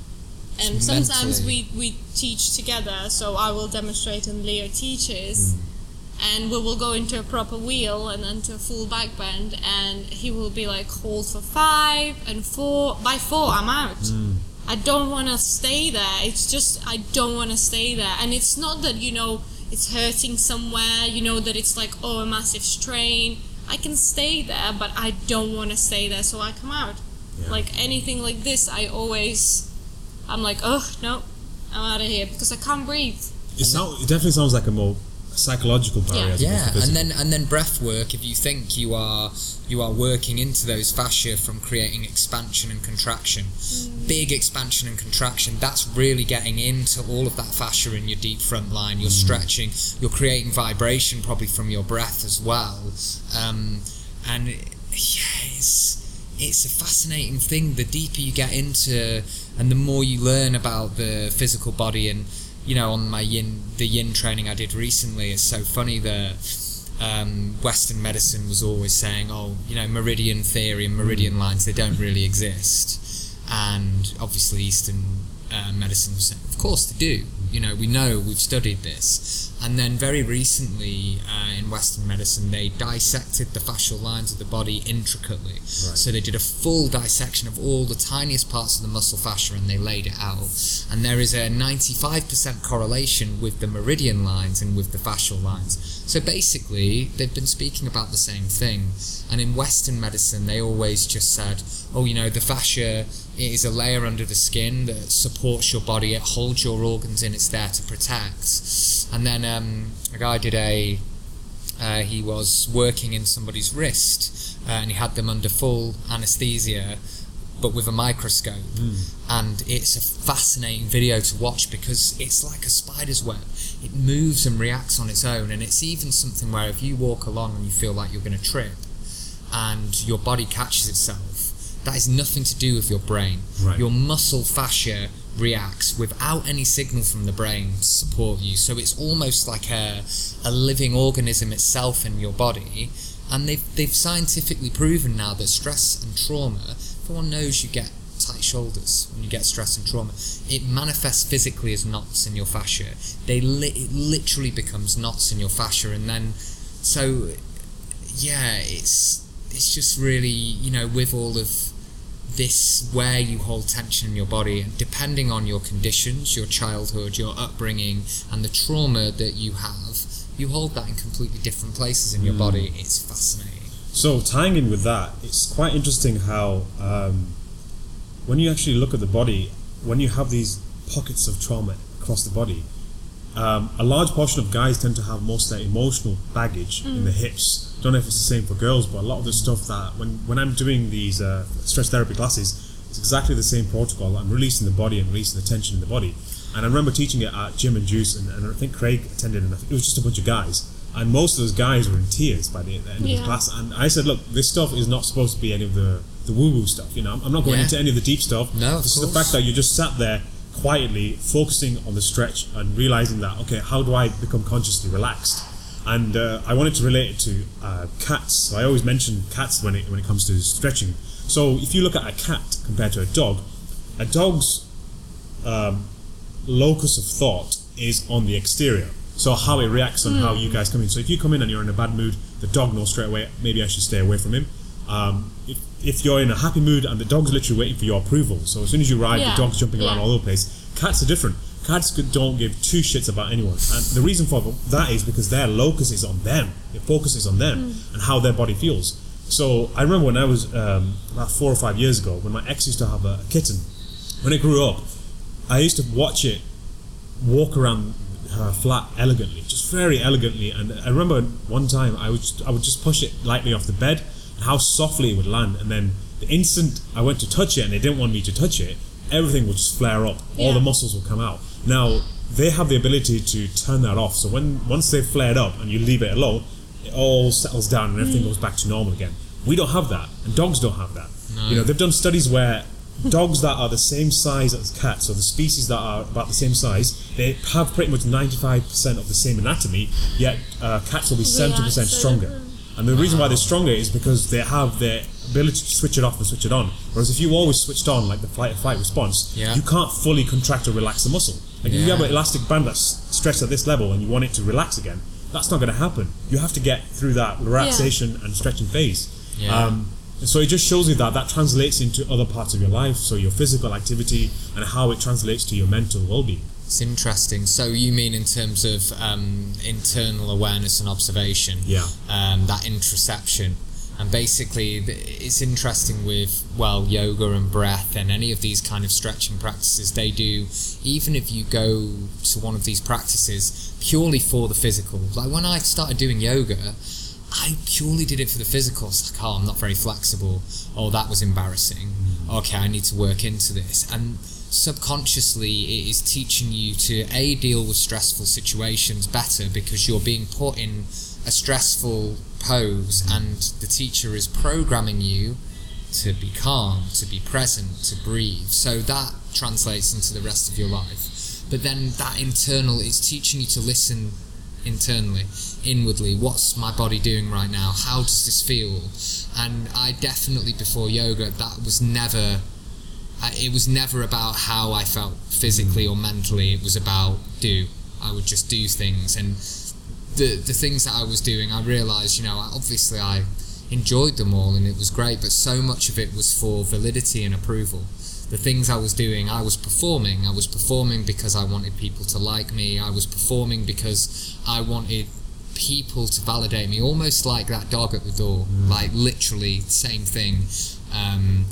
and It's sometimes mentally. we we teach together. So I will demonstrate and Leo teaches, mm. and we will go into a proper wheel and then to a full back bend, and he will be like, hold for five and four. By four, I'm out. Mm. I don't want to stay there. It's just I don't want to stay there, and it's not that you know it's hurting somewhere. You know that it's like oh a massive strain. I can stay there, but I don't want to stay there, so I come out. Yeah. Like anything like this, I always, I'm like, oh no, I'm out of here because I can't breathe. It, sound, it definitely sounds like a more psychological barrier. Yeah. Yeah, and then and then breath work. If you think you are you are working into those fascia from creating expansion and contraction, big expansion and contraction. That's really getting into all of that fascia in your deep front line. You're stretching. You're creating vibration probably from your breath as well. Um, and yeah, it's it's a fascinating thing. The deeper you get into, and the more you learn about the physical body, and you know, on my yin the yin training I did recently, it's so funny that um, Western medicine was always saying, oh, you know, meridian theory and meridian lines they don't really exist, and obviously Eastern uh, medicine was saying, of course they do. You know, we know we've studied this. And then very recently uh, in Western medicine, they dissected the fascial lines of the body intricately. So they did a full dissection of all the tiniest parts of the muscle fascia and they laid it out. And there is a 95% correlation with the meridian lines and with the fascial lines. So basically, they've been speaking about the same thing. And in Western medicine, they always just said, oh, you know, the fascia it is a layer under the skin that supports your body, it holds your organs in, it's there to protect. And then um, a guy did a uh, he was working in somebody's wrist uh, and he had them under full anesthesia but with a microscope. And it's a fascinating video to watch because it's like a spider's web. It moves and reacts on its own and it's even something where if you walk along and you feel like you're going to trip and your body catches itself that is nothing to do with your brain. Right. your muscle fascia reacts without any signal from the brain to support you. So it's almost like a, a living organism itself in your body. And they've, they've scientifically proven now that stress and trauma, everyone knows you get tight shoulders when you get stress and trauma. It manifests physically as knots in your fascia. They li- it literally becomes knots in your fascia, and then so yeah, it's it's just really you know with all of this where you hold tension in your body and depending on your conditions your childhood your upbringing and the trauma that you have you hold that in completely different places in your Mm. body it's fascinating So tying in with that, it's quite interesting how um, when you actually look at the body, when you have these pockets of trauma across the body, um, a large portion of guys tend to have most of their emotional baggage in the hips. Don't know if it's the same for girls, but a lot of the stuff that when when I'm doing these uh, stress therapy classes, it's exactly the same protocol. I'm releasing the body and releasing the tension in the body. And I remember teaching it at Jim and Juice, and, and I think Craig attended, and I think it was just a bunch of guys. And most of those guys were in tears by the, the end of Yeah. the class. And I said, look, this stuff is not supposed to be any of the, the woo woo stuff. You know, I'm, I'm not going Yeah. into any of the deep stuff. No, of This is the fact that you just sat there quietly, focusing on the stretch and realizing that, okay, how do I become consciously relaxed? And uh, I wanted to relate it to uh, cats. So I always mention cats when it, when it comes to stretching. So if you look at a cat compared to a dog, a dog's um, locus of thought is on the exterior. So how it reacts on how you guys come in. So if you come in and you're in a bad mood, the dog knows straight away. Maybe I should stay away from him. Um, if, if you're in a happy mood and the dog's literally waiting for your approval, so as soon as you arrive, Yeah. the dog's jumping around all over the place. Cats are different. Cats don't give two shits about anyone, and the reason for that is because their locus is on them. Their focus is on them and how their body feels. So I remember when I was um, about four or five years ago, when my ex used to have a kitten. When it grew up, I used to watch it walk around her flat elegantly, just very elegantly. And I remember one time I would just, I would just push it lightly off the bed, and how softly it would land. And then the instant I went to touch it, and they didn't want me to touch it, everything would just flare up. All the muscles will come out. Now they have the ability to turn that off. So when once they've flared up and you leave it alone, it all settles down and everything goes back to normal again. We don't have that, and dogs don't have that. You know, they've done studies where dogs that are the same size as cats, or the species that are about the same size, they have pretty much 95% of the same anatomy, yet uh, cats will be 70% uh, stronger. And the reason why they're stronger is because they have the ability to switch it off and switch it on. Whereas if you always switched on, like the flight or flight response, Yeah. you can't fully contract or relax the muscle. Like if you have an elastic band that's stretched at this level and you want it to relax again, that's not going to happen. You have to get through that relaxation and stretching phase. Yeah. Um, and so it just shows you that that translates into other parts of your life, so your physical activity and how it translates to your mental well-being. It's interesting. So you mean in terms of um, internal awareness and observation? Yeah. Um, that interoception, and basically it's interesting with well yoga and breath and any of these kind of stretching practices. They do even if you go to one of these practices purely for the physical. Like when I started doing yoga. I purely did it for the physical. It's like, oh, I'm not very flexible. Oh, that was embarrassing. Mm. Okay, I need to work into this. And subconsciously, it is teaching you to A, deal with stressful situations better because you're being put in a stressful pose and the teacher is programming you to be calm, to be present, to breathe. So that translates into the rest of your life. But then that internal is teaching you to listen internally, inwardly. What's my body doing right now? How does this feel? And I definitely, before yoga, that was never. It was never about how I felt physically or mentally. It was about do. I would just do things, and the the things that I was doing, I realised, you know, obviously I enjoyed them all and it was great, but so much of it was for validity and approval. The things I was doing, I was performing. I was performing because I wanted people to like me. I was performing because I wanted people to validate me, almost like that dog at the door, like literally same thing. Um,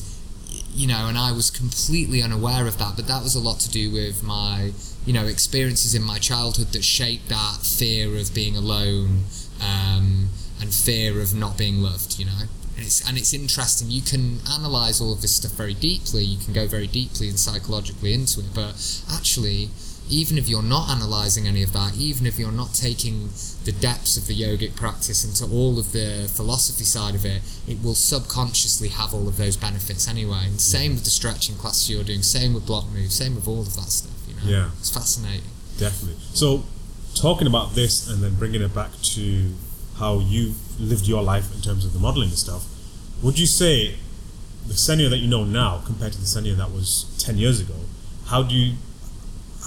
you know, and I was completely unaware of that, but that was a lot to do with my, you know, experiences in my childhood that shaped that fear of being alone um, and fear of not being loved, you know. And it's, and it's interesting, you can analyze all of this stuff very deeply, you can go very deeply and psychologically into it, but actually, even if you're not analyzing any of that, even if you're not taking the depths of the yogic practice into all of the philosophy side of it, it will subconsciously have all of those benefits anyway. And same with the stretching classes you're doing, same with block moves, same with all of that stuff. You know, Yeah. it's fascinating. Definitely. So, talking about this and then bringing it back to how you lived your life in terms of the modeling and stuff, would you say the Ksenija that you know now compared to the Ksenija that was ten years ago, how do you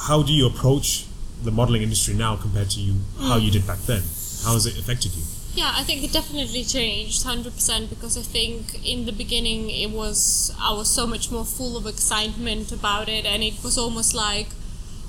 how do you approach the modeling industry now compared to you how you did back then? How has it affected you? Yeah, I think it definitely changed 100% because I think in the beginning it was, I was so much more full of excitement about it and it was almost like,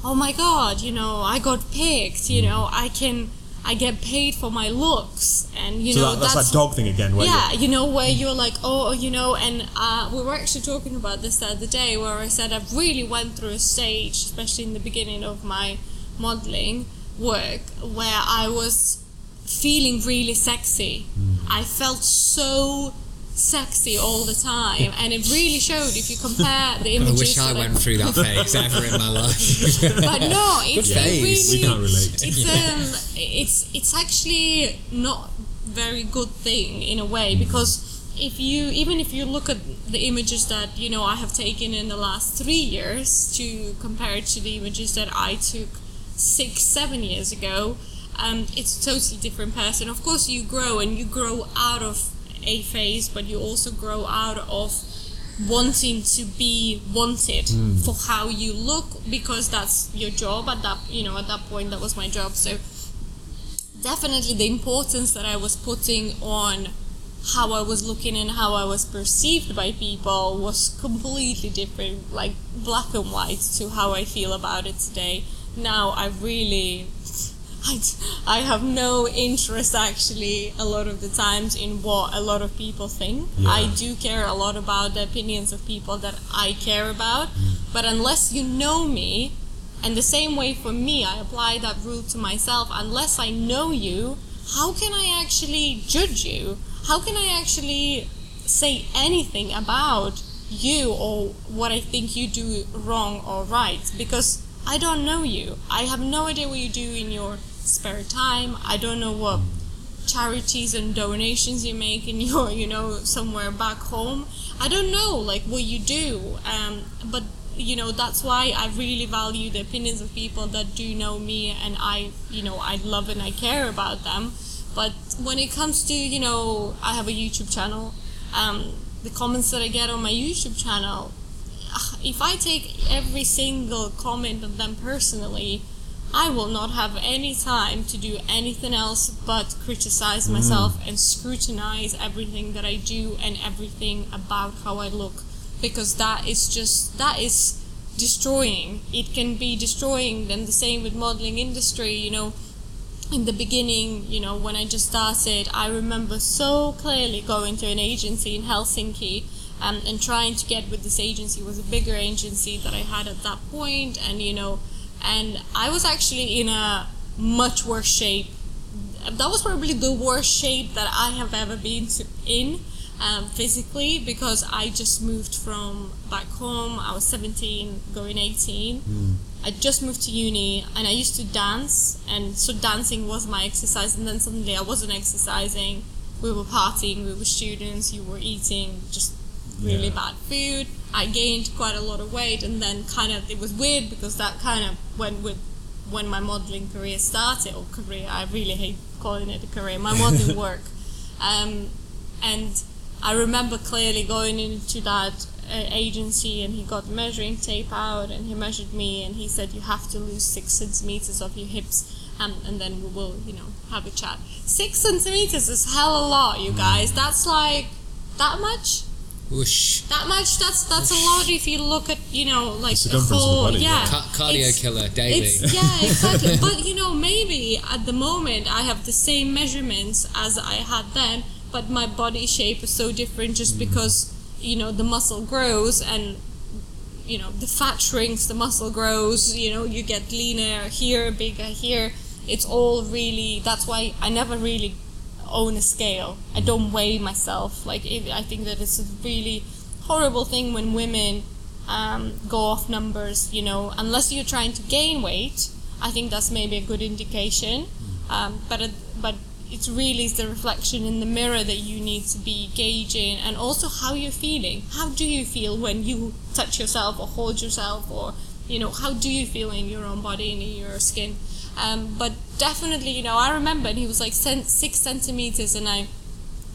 oh my god, you know, I got picked, you mm. know, I can, I get paid for my looks and, you so know, that, that's, that dog thing again. Where yeah, you know, where mm. you're like, oh, you know, and uh, we were actually talking about this the other day where I said I've really went through a stage, especially in the beginning of my modeling work, where I was feeling really sexy. Mm. I felt so sexy all the time, and it really showed if you compare the images I wish I went through that phase ever in my life. but no, it's really We can't relate. it's um it's it's actually not very good thing in a way because if you even if you look at the images that you know I have taken in the last three years to compare it to the images that I took six seven years ago, um, it's a totally different person. Of course, you grow and you grow out of a phase, but you also grow out of wanting to be wanted hmm. for how you look because that's your job at that you know at that point that was my job so definitely the importance that I was putting on how I was looking and how I was perceived by people was completely different, like black and white, to how I feel about it today. Now I really, I, I have no interest actually a lot of the times in what a lot of people think. Yeah. I do care a lot about the opinions of people that I care about, mm. but unless you know me, and the same way for me, I apply that rule to myself. Unless I know you, how can I actually judge you? How can I actually say anything about you or what I think you do wrong or right? Because I don't know you. I have no idea what you do in your spare time. I don't know what charities and donations you make in your, you know, somewhere back home. I don't know, like, what you do. Um, but you know that's why I really value the opinions of people that do know me and I you know I love and I care about them but when it comes to you know I have a YouTube channel um, the comments that I get on my YouTube channel if I take every single comment of them personally I will not have any time to do anything else but criticize myself and scrutinize everything that I do and everything about how I look because that is just that is destroying. It can be destroying then the same with modeling industry you know. In the beginning you know when i just started i remember so clearly going to an agency in helsinki um, and trying to get with this agency. It was a bigger agency that i had at that point and you know and i was actually in a much worse shape that was probably the worst shape that i have ever been to, in um, physically because I just moved from back home. I was 17, going 18. I just moved to uni and I used to dance, and so dancing was my exercise. And then suddenly I wasn't exercising. We were partying, we were students, you were eating just really Yeah. bad food. I gained quite a lot of weight, and then kind of it was weird because that kind of went with when my modeling career started, or career. I really hate calling it a career. My modeling work, um, and I remember clearly going into that uh, agency and he got measuring tape out and he measured me and he said you have to lose six centimeters of your hips um, and then we will you know have a chat six centimeters is hell a lot you guys that's like that much Whoosh. that much that's that's a lot if you look at you know like The a circumference of the whole body, yeah yeah. Ca- cardio It's- killer daily. it's, yeah, exactly. but you know, maybe at the moment I have the same measurements as I had then, but my body shape is so different just mm. because you know the muscle grows and you know the fat shrinks, the muscle grows. You know, you get leaner here, bigger here. It's all really. That's why I never really own a scale. I don't weigh myself. Like it, I think that it's a really horrible thing when women um, go off numbers. You know, unless you're trying to gain weight, I think that's maybe a good indication. Um, but it, but it really is the reflection in the mirror that you need to be gauging, and also how you're feeling. How do you feel when you touch yourself or hold yourself, or you know, how do you feel in your own body and in your skin? Um, but definitely, you know, I remember and he was like six centimeters, and I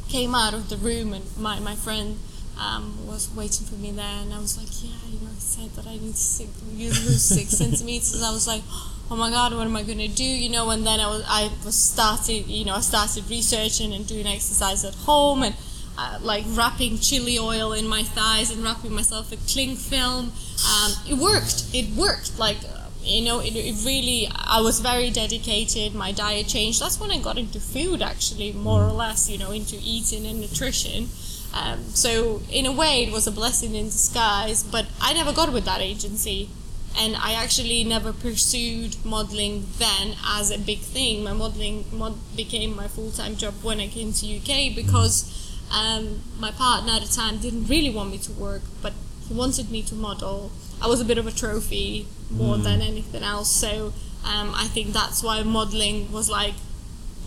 came out of the room, and my, my friend um, was waiting for me there, and I was like, yeah, you know, I said that I need to six, lose six centimeters. I was like, oh my god, what am I gonna do? You know, and then I was I was started, you know, I started researching and doing exercise at home and. Uh, like wrapping chili oil in my thighs and wrapping myself in cling film. Um, it worked. It worked. Like you know, it, it really. I was very dedicated. My diet changed. That's when I got into food, actually, more or less. You know, into eating and nutrition. Um, so in a way, it was a blessing in disguise. But I never got with that agency, and I actually never pursued modeling then as a big thing. My modeling mod became my full time job when I came to UK because um, my partner at the time didn't really want me to work, but he wanted me to model. I was a bit of a trophy more than anything else, so um, I think that's why modeling was like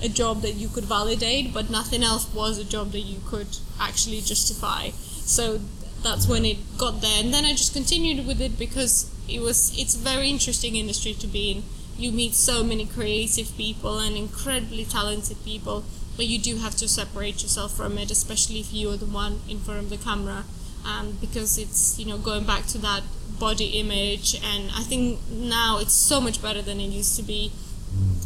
a job that you could validate, but nothing else was a job that you could actually justify. So that's when it got there, and then I just continued with it because it was it's a very interesting industry to be in. You meet so many creative people and incredibly talented people, but you do have to separate yourself from it, especially if you are the one in front of the camera, um, because it's you know going back to that body image, and I think now it's so much better than it used to be.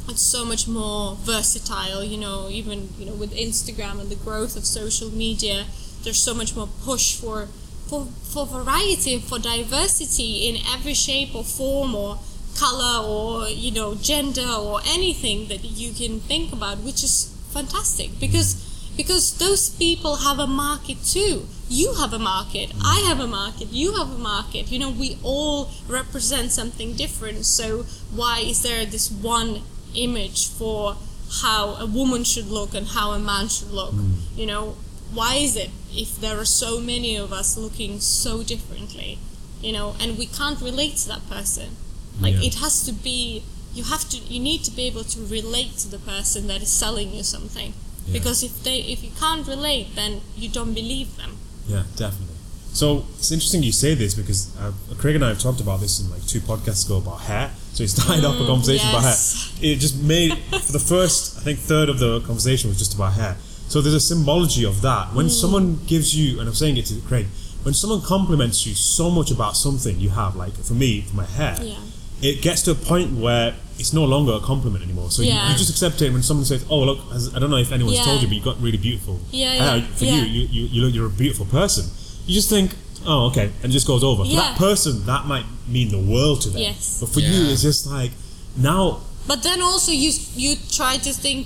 It's so much more versatile you know even you know with instagram and the growth of social media there's so much more push for for for variety for diversity in every shape or form or color or you know gender or anything that you can think about which is fantastic because because those people have a market too you have a market. I have a market. You have a market. You know we all represent something different. So why is there this one image for how a woman should look and how a man should look? Hmm. You know why is it if there are so many of us looking so differently? You know and we can't relate to that person. Like Yeah. it has to be you have to you need to be able to relate to the person that is selling you something. Yeah. because if they if you can't relate then you don't believe them Yeah, definitely. So it's interesting you say this because uh, Craig and I have talked about this in like two podcasts ago about hair. So he started off a conversation about hair. It just made for the first, I think, third of the conversation was just about hair. So there's a symbology of that. When someone gives you, and I'm saying it to Craig, when someone compliments you so much about something you have, like for me, for my hair, Yeah. it gets to a point where it's no longer a compliment anymore. So you, Yeah. you just accept it when someone says, "Oh, look, as- I don't know if anyone's Yeah. told you, but you got really beautiful Yeah, hair. yeah, For yeah. you, you, you, you look, you're a beautiful person." You just think, "Oh, okay," and it just goes over. For that person, that might mean the world to them. Yes. But for you, it's just like now. But then also you you try to think,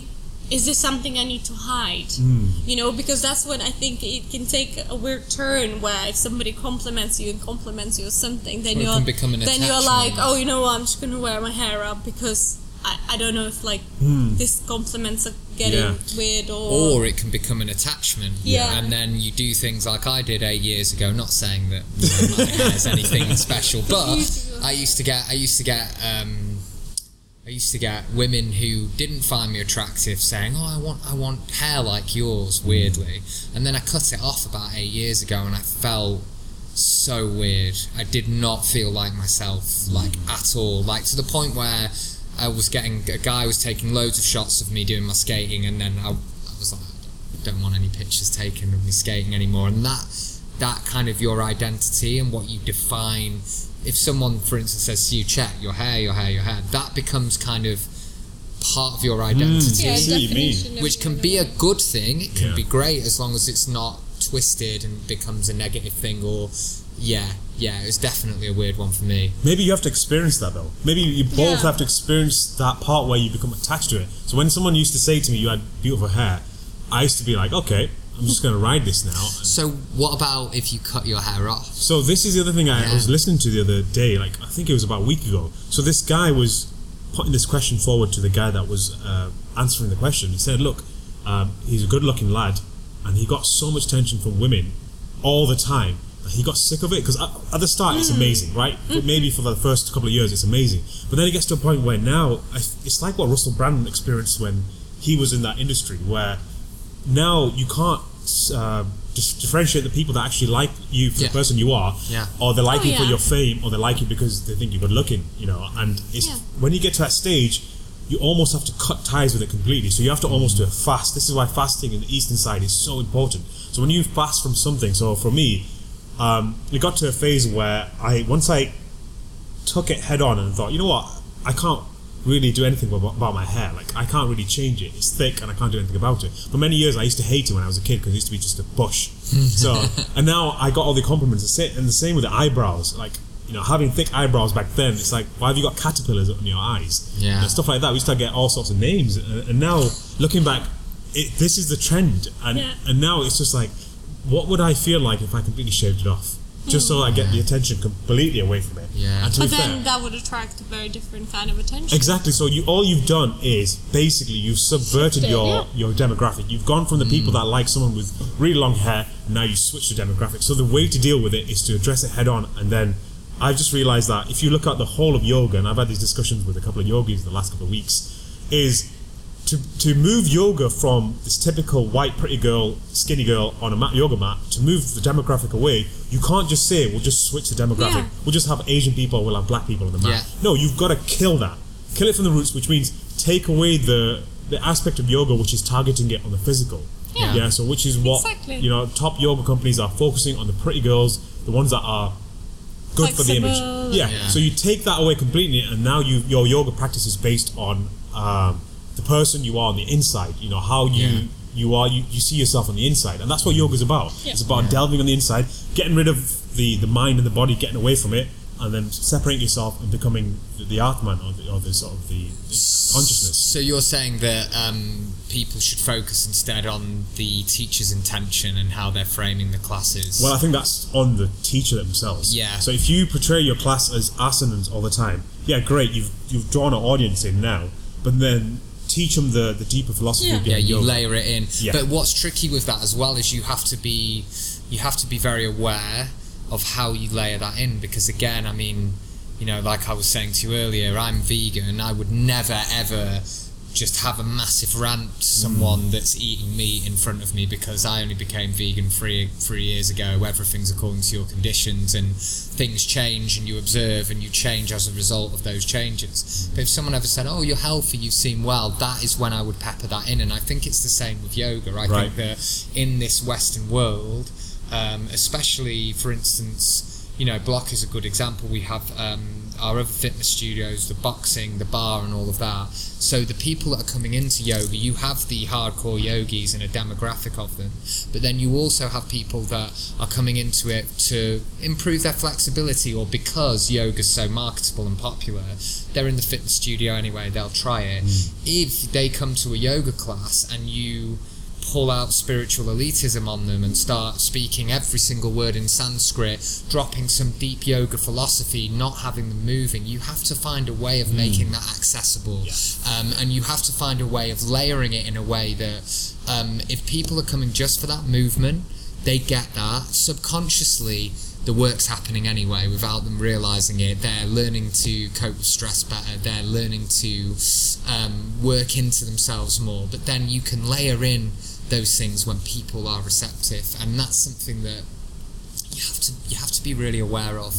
is this something I need to hide? Hmm. You know, because that's when I think it can take a weird turn where if somebody compliments you and compliments you or something, then Or you're then you're like, oh, you know what, I'm just gonna wear my hair up because I, I don't know if like this compliments are getting Yeah. weird or or it can become an attachment. Yeah. And then you do things like I did eight years ago. Not saying that you know, my anything special, but I used to get I used to get um, I used to get women who didn't find me attractive saying, "Oh, I want I want hair like yours." Mm. Weirdly, and then I cut it off about eight years ago, and I felt so weird. I did not feel like myself, like mm. at all. Like to the point where I was getting a guy was taking loads of shots of me doing my skating, and then I, I was like, I don't want any pictures taken of me skating anymore. And that that kind of your identity and what you define. If someone, for instance, says to you, "Chet, your hair, your hair, your hair," that becomes kind of part of your hmm. identity yeah, I see what you mean. definition of which can be a good thing. It can Yeah. be great as long as it's not twisted and becomes a negative thing. Or yeah, yeah, it's definitely a weird one for me. Maybe you have to experience that though. Maybe you both Yeah. have to experience that part where you become attached to it. So when someone used to say to me, "You had beautiful hair," I used to be like, "Okay, I'm just going to ride this now." So what about if you cut your hair off? So this is the other thing I, I Yeah. was listening to the other day. Like I think it was about a week ago. So this guy was putting this question forward to the guy that was uh, answering the question. He said, "Look, um, he's a good-looking lad, and he got so much attention from women all the time he got sick of it. Because at, at the start, it's amazing, right? But maybe for the first couple of years, it's amazing. But then it gets to a point where now it's like what Russell Brand experienced when he was in that industry, where now you can't uh, differentiate the people that actually like you for Yeah. the person you are, Yeah. or they like Oh, you for your fame, or they like you because they think you're good looking, you know. And it's Yeah. when you get to that stage, you almost have to cut ties with it completely. So you have to almost do a fast. This is why fasting in the eastern side is so important. So when you fast from something, so for me, um, it got to a phase where I once I took it head on and thought, you know what, I can't really do anything about, about my hair. Like I can't really change it. It's thick and I can't do anything about it. For many years, I used to hate it when I was a kid because it used to be just a bush. so and now I got all the compliments. The sa- And the same with the eyebrows. Like you know, having thick eyebrows back then, it's like why have you got caterpillars on your eyes? Yeah. You know, stuff like that. We used to get all sorts of names. And, and now looking back, it, this is the trend. And Yeah. and now it's just like, what would I feel like if I completely shaved it off? Just so I get the attention completely away from it. Yeah. And to But be then fair, that would attract a very different kind of attention. Exactly. So you all you've done is basically you've subverted Shifted, your yeah. your demographic. You've gone from the people mm. that like someone with really long hair. Now you switch the demographic. So the way to deal with it is to address it head on. And then I've just realised that if you look at the whole of yoga, and I've had these discussions with a couple of yogis the last couple of weeks, is to to move yoga from this typical white pretty girl, skinny girl on a mat, yoga mat to move the demographic away. You can't just say we'll just switch the demographic. Yeah. We'll just have Asian people. We'll have black people on the mat. Yeah. No, you've got to kill that. Kill it from the roots, which means take away the the aspect of yoga which is targeting it on the physical. Yeah. so which is what Exactly. you know top yoga companies are focusing on the pretty girls, the ones that are good for the image. Yeah. Yeah. So you take that away completely, and now you your yoga practice is based on um, the person you are on the inside. You know how you. Yeah. You are you, you see yourself on the inside, and that's what yoga is about. Yeah. It's about delving on the inside, getting rid of the, the mind and the body, getting away from it, and then separating yourself and becoming the, the Atman or the, or the sort of the, the consciousness. So you're saying that um, people should focus instead on the teacher's intention and how they're framing the classes. Well, I think that's on the teacher themselves. Yeah. So if you portray your class as asanas all the time, yeah, great, you've you've drawn an audience in now, but then teach them the, the deeper philosophy Yeah. of yeah, you yoga. layer it in. Yeah. But what's tricky with that as well is you have to be you have to be very aware of how you layer that in because again, I mean, you know, like I was saying to you earlier, I'm vegan. I would never ever just have a massive rant to someone that's eating meat in front of me because I only became vegan three three years ago. Everything's according to your conditions and things change and you observe and you change as a result of those changes. But if someone ever said, "Oh, you're healthy, you seem well," that is when I would pepper that in. And I think it's the same with yoga. I Right. think that in this Western world, um, especially for instance, you know, Blok is a good example. We have um, our other fitness studios, the boxing, the barre, and all of that. So the people that are coming into yoga, you have the hardcore yogis and a demographic of them, but then you also have people that are coming into it to improve their flexibility, or because yoga's so marketable and popular, they're in the fitness studio anyway. They'll try it. Mm. If they come to a yoga class and you pull out spiritual elitism on them and start speaking every single word in Sanskrit, dropping some deep yoga philosophy, not having them moving. You have to find a way of making that accessible. Um, and you have to find a way of layering it in a way that um, if people are coming just for that movement, they get that. Subconsciously, the work's happening anyway without them realizing it. They're learning to cope with stress better. They're learning to um, work into themselves more. But then you can layer in those things when people are receptive, and that's something that you have to you have to be really aware of.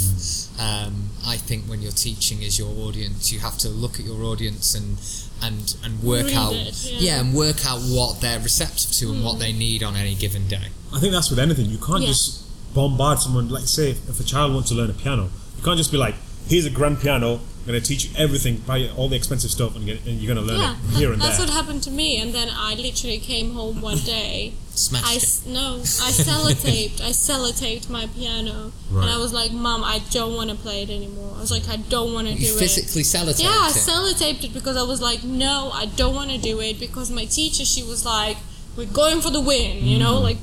Um, I think when you're teaching is your audience, you have to look at your audience and and and work Read out it, yeah. and work out what they're receptive to and what they need on any given day. I think that's with anything. You can't Yeah. just bombard someone. Like, say, if, if a child wants to learn a piano, you can't just be like, "Here's a grand piano. I'm going to teach you everything, buy all the expensive stuff, and you're, and you're going to learn Yeah, it here and that's there." That's what happened to me. And then I literally came home one day. Smashed I it. no, I sellotaped. I sellotaped my piano, Right. and I was like, "Mom, I don't want to play it anymore." I was like, "I don't want to do You it." physically sellotaped Yeah, I it. sellotaped it because I was like, "No, I don't want to do it." Because my teacher, she was like, "We're going for the win," you Mm. know, like,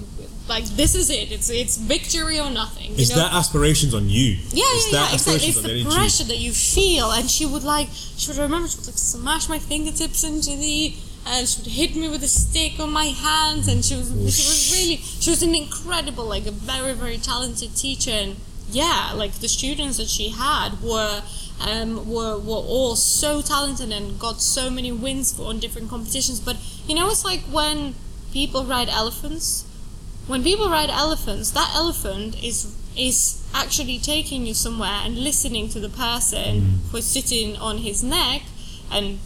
like this is it. It's it's victory or nothing. You Is know? that aspirations on you? Yeah, It's yeah, yeah, exactly. It's the the pressure that you feel, and she would like, she would remember, she would like smash my fingertips into the, and she would hit me with a stick on my hands, and she was, she was really, she was an incredible, like a very, very talented teacher, and yeah, like the students that she had were. Um, were were all so talented and got so many wins for on different competitions. But you know, it's like when people ride elephants when people ride elephants, that elephant is is actually taking you somewhere and listening to the person mm. who's sitting on his neck and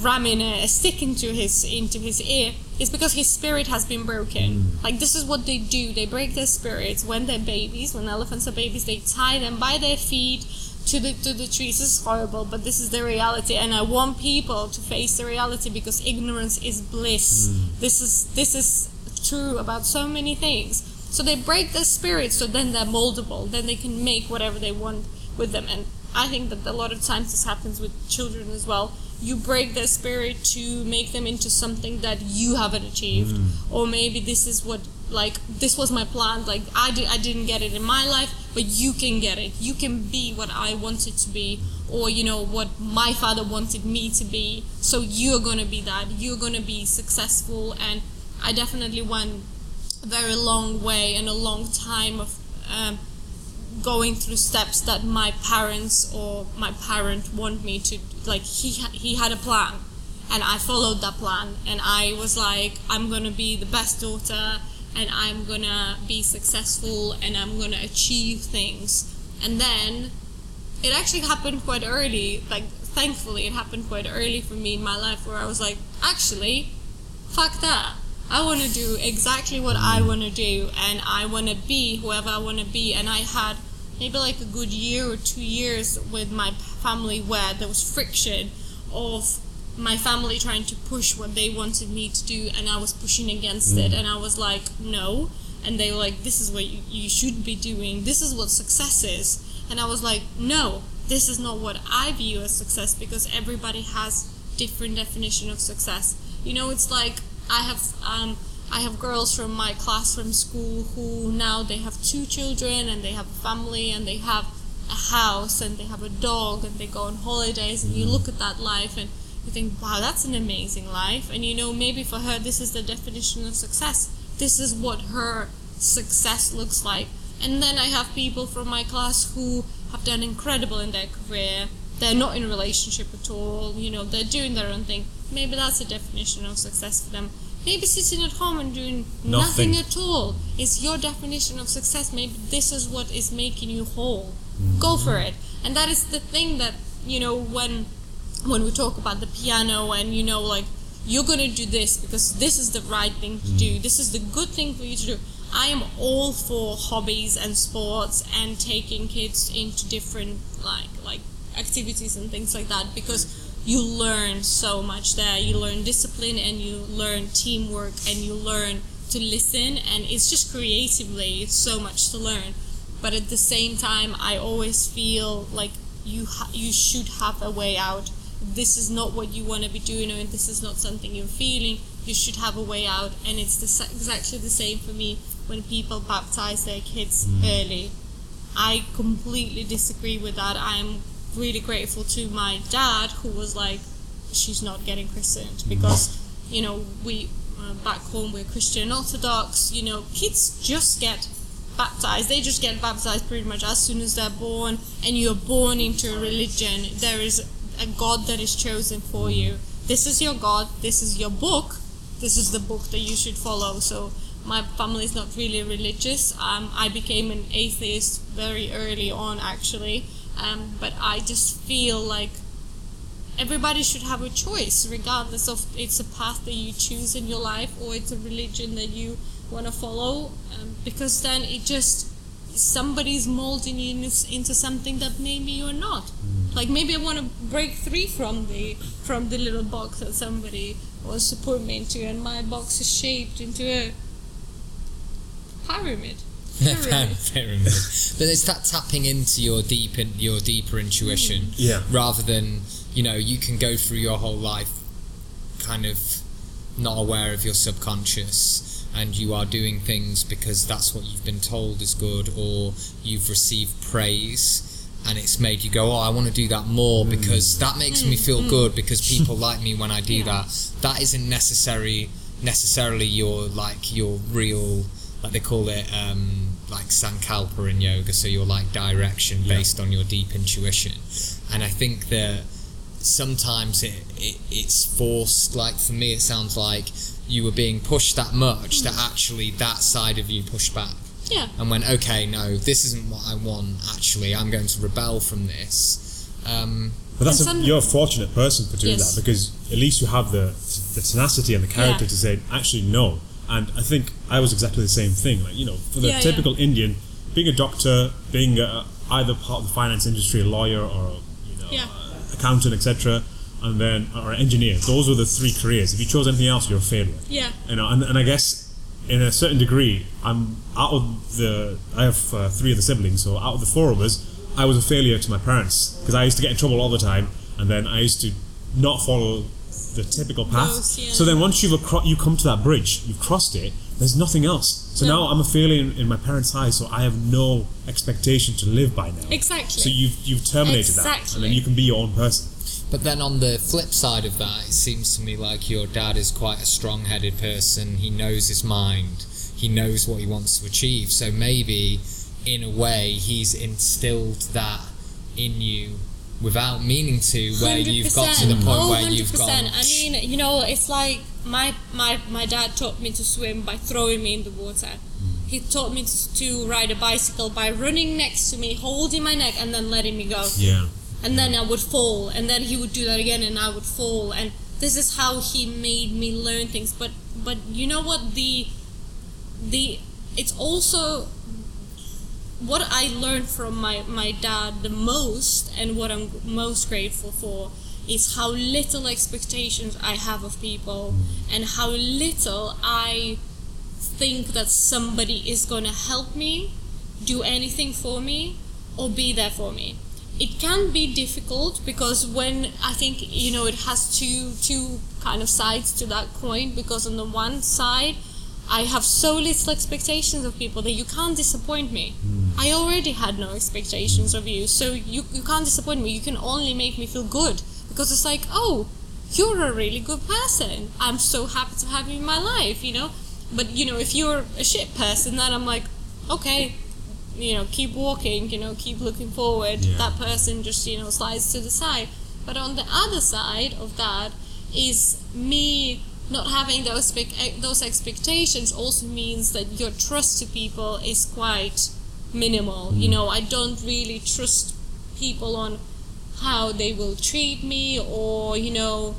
ramming a, a stick into his into his ear is because his spirit has been broken. Mm. Like this is what they do. They break their spirits when they're babies. When elephants are babies, they tie them by their feet to the to the trees. This is horrible, but this is the reality, and I want people to face the reality because ignorance is bliss. Mm. This is this is true about so many things. So they break their spirit, so then they're moldable. Then they can make whatever they want with them. And I think that a lot of times this happens with children as well. You break their spirit to make them into something that you haven't achieved, mm. or maybe this is what like this was my plan. Like I did, I didn't get it in my life, but you can get it. You can be what I wanted to be, or you know what my father wanted me to be. So you're gonna be that. You're gonna be successful, and I definitely went a very long way and a long time of um, going through steps that my parents or my parent want me to like he he had a plan and I followed that plan and I was like I'm going to be the best daughter and I'm going to be successful and I'm going to achieve things. And then it actually happened quite early like thankfully it happened quite early for me in my life where I was like actually fuck that I want to do exactly what I want to do, and I want to be whoever I want to be. And I had maybe like a good year or two years with my family where there was friction of my family trying to push what they wanted me to do, and I was pushing against it, mm. and I was like, no. And they were like, this is what you, you should be doing, this is what success is. And I was like, no, this is not what I view as success because everybody has different definition of success. You know, it's like I have um, I have girls from my class from school who now they have two children and they have a family and they have a house and they have a dog and they go on holidays and you look at that life and you think wow that's an amazing life. And you know maybe for her this is the definition of success. This is what her success looks like. And then I have people from my class who have done incredible in their career. They're not in a relationship at all you know they're doing their own thing. Maybe that's a definition of success for them maybe sitting at home and doing nothing, Nothing. at all. Is your definition of success. Maybe this is what is making you whole. Go mm-hmm. for it. And that is the thing that you know when when we talk about the piano and you know like you're going to do this because this is the right thing to do. Mm. This is the good thing for you to do. I am all for hobbies and sports and taking kids into different like like activities and things like that because you learn so much there. You learn discipline and you learn teamwork and you learn to listen and it's just creatively it's so much to learn. But at the same time i always feel like you ha- you should have a way out. This is not what you want to be doing or this is not something you're feeling. You should have a way out and it's the, exactly the same for me when people baptize their kids mm. early. I completely disagree with that. I'm really grateful to my dad who was like she's not getting christened because you know we uh, back home we're christian orthodox you know kids just get baptized. They just get baptized pretty much as soon as they're born and you're born into a religion. There is a god that is chosen for you. This is your god. This is your book. This is the book that you should follow. So my family is not really religious. Um, i became an atheist very early on actually um, but i just feel like everybody should have a choice regardless of it's a path that you choose in your life or it's a religion that you want to follow. Um, because then it just somebody's molding you into- into something that maybe you're not. Like maybe i want to break free from the from the little box that somebody wants to put me into and my box is shaped into a pyramid pyramid Pyramid. but it's that tapping into your deep in, your deeper intuition mm. Yeah. rather than you know you can go through your whole life kind of not aware of your subconscious and you are doing things because that's what you've been told is good or you've received praise and it's made you go oh I want to do that more mm. because that makes me feel mm. good because people like me when I do Yeah. that that isn't necessary necessarily your like your real like they call it um, like sankalpa in yoga so your like direction Yeah. based on your deep intuition and I think that sometimes it, it it's forced like for me it sounds like you were being pushed that much that actually that side of you pushed back yeah and went okay no this isn't what I want actually I'm going to rebel from this um, But that's And a, some- you're a fortunate person for doing Yes. that because at least you have the the tenacity and the character Yeah. to say actually no. And I think I was exactly the same thing. Like you know, for the Yeah, yeah. typical Indian, being a doctor, being a, either part of the finance industry, a lawyer, or you know, Yeah. uh, accountant, etc., and then or engineer. Those were the three careers. If you chose anything else, you're a failure. Yeah. You know, and, and I guess in a certain degree, I'm out of the. I have uh, three of the siblings, so out of the four of us, I was a failure to my parents because I used to get in trouble all the time, and then I used to not follow the typical path. Those, yeah. So then um, once you've acro- you come to that bridge, you've crossed it. There's nothing else. So No. now I'm a failure in, in my parents' eyes, so I have no expectation to live by now. Exactly. So you've you've terminated that, and Exactly. then you can be your own person. But then on the flip side of that, it seems to me like your dad is quite a strong headed person. He knows his mind, he knows what he wants to achieve. So maybe, in a way, he's instilled that in you without meaning to, where you've got to the 100%. point oh, where you've 100%. gone. I mean, you know, it's like my, my, my dad taught me to swim by throwing me in the water. He taught me to, to ride a bicycle by running next to me, holding my neck, and then letting me go. Yeah. And then I would fall, and then he would do that again, and I would fall. And this is how he made me learn things. But but you know what the the it's also what I learned from my, my dad the most and what I'm most grateful for is how little expectations I have of people and how little I think that somebody is going to help me, do anything for me, or be there for me. It can be difficult because when I think you know it has two two kind of sides to that coin because on the one side I have so little expectations of people that you can't disappoint me. Hmm. I already had no expectations of you, so you, you can't disappoint me. You can only make me feel good because it's like, oh, you're a really good person. I'm so happy to have you in my life, you know? But, you know, if you're a shit person, then I'm like, okay, you know, keep walking, you know, keep looking forward. Yeah. That person just, you know, slides to the side. But on the other side of that is me not having those those expectations also means that your trust to people is quite minimal. You mm. know, I don't really trust people on how they will treat me or you know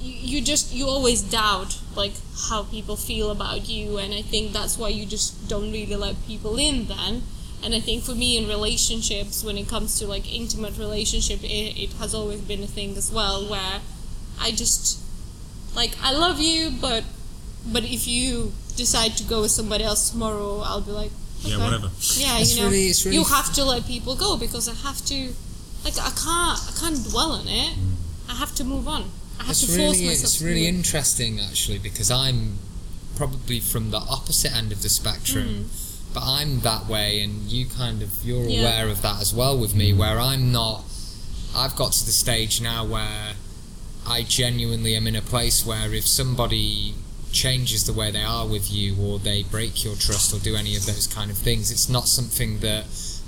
you, you just you always doubt like how people feel about you. And i think that's why you just don't really let people in then. And i think for me in relationships when it comes to like intimate relationship it, it has always been a thing as well where i just like i love you but but if you decide to go with somebody else tomorrow i'll be like Yeah, whatever. yeah It's you know really- really you have to let people go because i have to like i can't i can't dwell on it mm. i have to move on i have It's to force really, myself it's to really move. interesting actually because I'm probably from the opposite end of the spectrum, mm. but I'm that way, and you kind of you're. Yeah. aware of that as well with me, mm. where I'm not. I've got to the stage now where I genuinely am in a place where if somebody changes the way they are with you, or they break your trust, or do any of those kind of things, it's not something that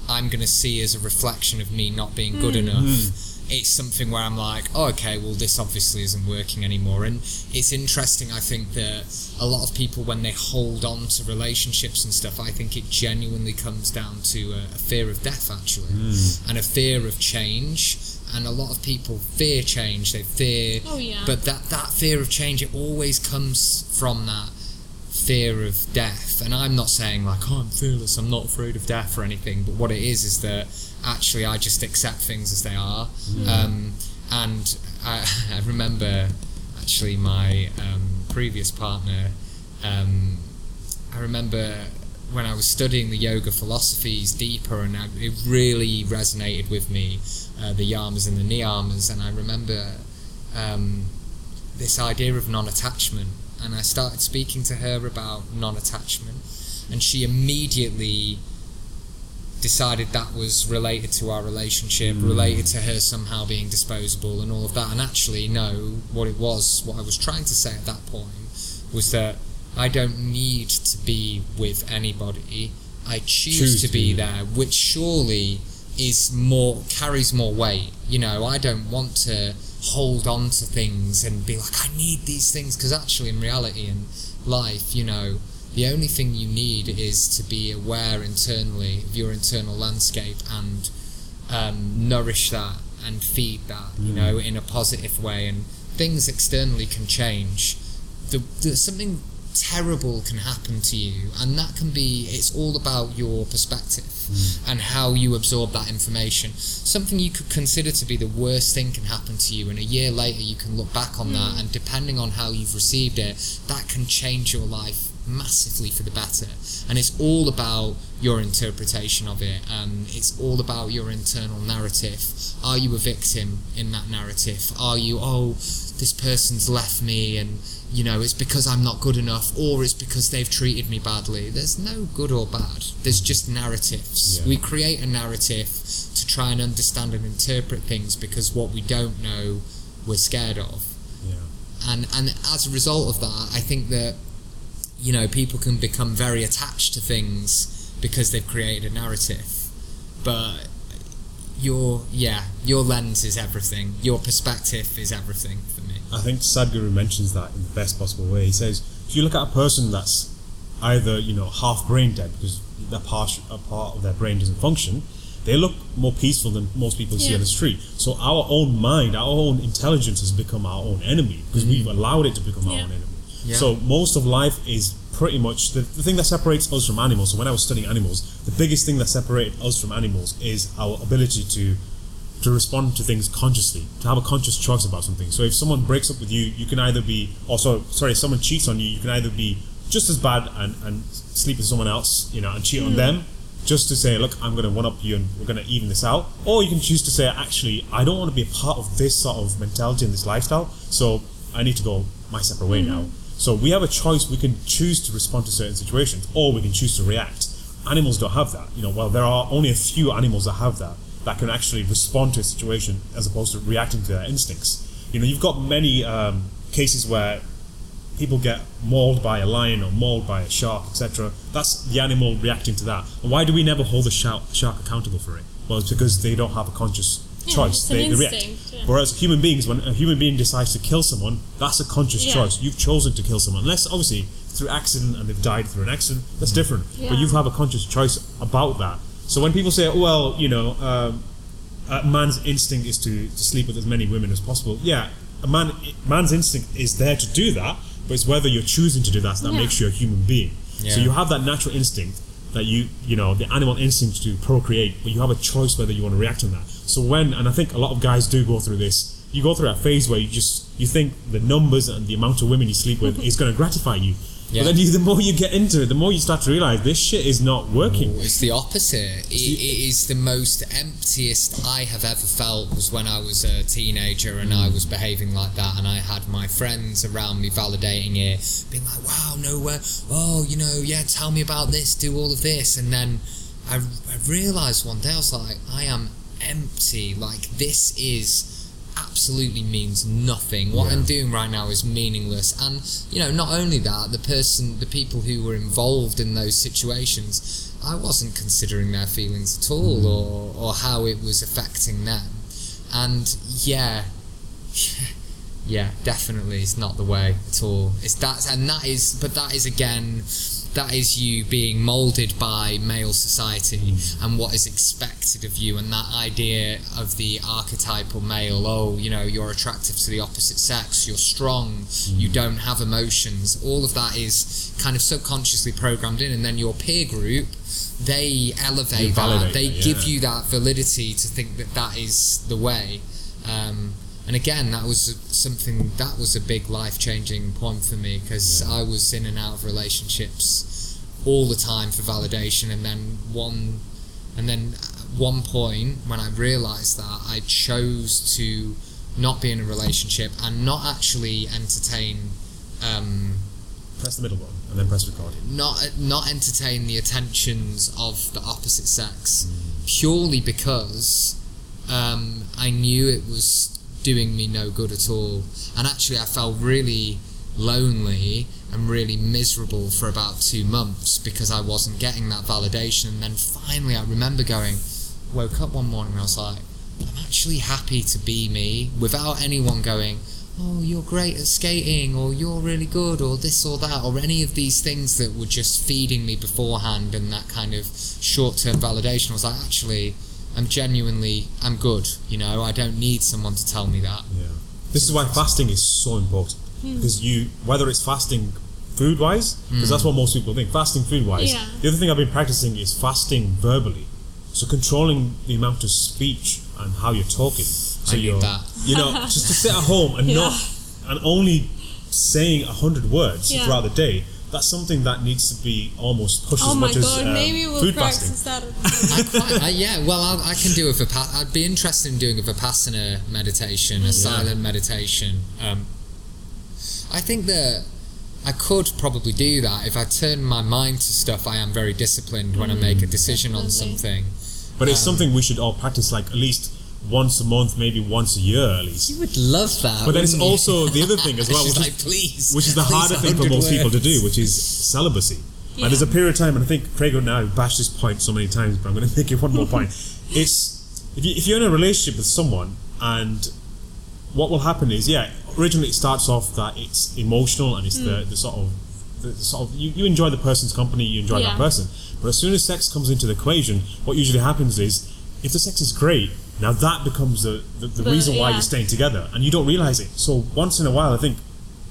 I'm going to see as a reflection of me not being good Hmm. enough it's something where I'm like, oh, okay, well, this obviously isn't working anymore. And it's interesting, I think, that a lot of people, when they hold on to relationships and stuff, I think it genuinely comes down to a, a fear of death, actually, and a fear of change. And a lot of people fear change, they fear. Oh, yeah. But that, that fear of change, it always comes from that fear of death. And I'm not saying like, oh, I'm fearless, I'm not afraid of death or anything. But what it is is that actually I just accept things as they are. Um, and I, I remember actually my um, previous partner. Um, I remember when I was studying the yoga philosophies deeper, and I, it really resonated with me, uh, the yamas and the niyamas. And I remember um, this idea of non-attachment, and I started speaking to her about non-attachment, and she immediately decided that was related to our relationship, related to her somehow being disposable and all of that. And actually, no, what it was, what I was trying to say at that point was that I don't need to be with anybody. I choose, Choose to to, be there, which surely is more carries more weight. You know, I don't want to hold on to things and be like, I need these things, because actually, in reality, in life, you know, the only thing you need is to be aware internally of your internal landscape and um, nourish that and feed that, you know, in a positive way. And things externally can change. The, the something terrible can happen to you, and that can be. It's all about your perspective hmm. and how you absorb that information. Something you could consider to be the worst thing can happen to you, and a year later you can look back on that, hmm. and depending on how you've received it, that can change your life massively for the better. And it's all about your interpretation of it. and it's all about your internal narrative. Are you a victim in that narrative? Are you, oh, this person's left me and you know it's because I'm not good enough or it's because they've treated me badly. There's no good or bad. There's just narratives. Yeah. We create a narrative to try and understand and interpret things because what we don't know we're scared of Yeah. and and as a result of that, I think that you know people can become very attached to things because they've created a narrative. But your yeah, your lens is everything. Your perspective is everything. I think Sadhguru mentions that in the best possible way. He says, if you look at a person that's either you know half brain dead because that part, a part of their brain doesn't function, they look more peaceful than most people see on the street. So our own mind, our own intelligence has become our own enemy because mm-hmm. we've allowed it to become our own enemy. Yeah. So most of life is pretty much the, the thing that separates us from animals. So when I was studying animals, the biggest thing that separated us from animals is our ability to to respond to things consciously, to have a conscious choice about something. So if someone breaks up with you, you can either be also sorry, if someone cheats on you, you can either be just as bad and, and sleep with someone else, you know, and cheat on them, just to say, look, I'm gonna one up you and we're gonna even this out. Or you can choose to say, actually, I don't want to be a part of this sort of mentality and this lifestyle, so I need to go my separate way now. Mm-hmm. So we have a choice. We can choose to respond to certain situations, or we can choose to react. Animals don't have that. You know, well, there are only a few animals that have that that can actually respond to a situation as opposed to reacting to their instincts. You know, you've got many um, cases where people get mauled by a lion or mauled by a shark, etc. That's the animal reacting to that. And why do we never hold the shark, shark accountable for it? Well, it's because they don't have a conscious Yeah, choice. they, they react. yeah. Whereas human beings, when a human being decides to kill someone, that's a conscious Yeah. choice. You've chosen to kill someone, unless obviously through accident and they've died through an accident. That's different. Yeah. But you have a conscious choice about that. So when people say, "Well, you know," um, a man's instinct is to, to sleep with as many women as possible. Yeah, a man man's instinct is there to do that, but it's whether you're choosing to do that that Yeah. makes you a human being. So you have that natural instinct that you you know the animal instinct to procreate, but you have a choice whether you want to react on that. So when and I think a lot of guys do go through this. You go through a phase where you just you think the numbers and the amount of women you sleep with is going to gratify you. Yeah. But then you, the more you get into it, the more you start to realize this shit is not working. Oh, it's the opposite. It, it is the most emptiest I have ever felt was when I was a teenager and I was behaving like that, and I had my friends around me validating it, being like, "Wow, nowhere. Oh, you know, yeah, tell me about this, do all of this," and then I, I realized one day I was like, "I am empty. Like this is." Absolutely means nothing. What I'm doing right now is meaningless. And you know, not only that, the person, the people who were involved in those situations, I wasn't considering their feelings at all, mm. or or how it was affecting them. And yeah, yeah, definitely, it's not the way at all. It's that, and that is, but that is again. That is you being moulded by male society and what is expected of you, and that idea of the archetypal male. Oh, you know, you're attractive to the opposite sex. You're strong. You don't have emotions. All of that is kind of subconsciously programmed in, and then your peer group, they elevate They that. They that, give you that validity to think that that is the way. Um, and again, that was something that was a big life changing point for me because I was in and out of relationships all the time for validation, and then one, and then one point when I realised that I chose to not be in a relationship and not actually entertain. Um, Press the middle button and then press record. not not entertain the attentions of the opposite sex purely because um, I knew it was doing me no good at all, and actually I felt really lonely and really miserable for about two months because I wasn't getting that validation. And then finally, I remember going, woke up one morning and I was like, I'm actually happy to be me without anyone going, oh, you're great at skating, or you're really good, or this or that, or any of these things that were just feeding me beforehand and that kind of short term validation. I was like, actually, I'm genuinely I'm good. You know, I don't need someone to tell me that. Yeah. This is why fasting is so important hmm. because you whether it's fasting food wise because that's what most people think fasting food wise. Yeah. The other thing I've been practicing is fasting verbally, so controlling the amount of speech and how you're talking. So I need you're that. you know just to sit at home and Yeah. not and only saying a hundred words Yeah. throughout the day. That's something that needs to be almost pushed Oh as my much god, as um, maybe we'll food practice fasting. that. I uh, yeah, well, I, I can do a Vipa- I'd be interested in doing a Vipassana meditation, a silent meditation. Um, I think that I could probably do that if I turn my mind to stuff. I am very disciplined when I make a decision on something. But it's Um, something we should all practice like at least once a month, maybe once a year at least. You would love that. But then it's you? also the other thing as well, which like, is, please, which is the harder thing for 100 most people to do, which is celibacy. Yeah. And there's a period of time, and I think Craig and I have bashed this point so many times, but I'm going to make it one more point. It's if, you, if you're in a relationship with someone, and what will happen is, yeah, originally it starts off that it's emotional and it's the, Hmm. the sort of the, the sort of you, you enjoy the person's company, you enjoy Yeah. that person. But as soon as sex comes into the equation, what usually happens is if the sex is great, now that becomes the, the, the The- reason why yeah. you're staying together, and you don't realize it. So once in a while, I think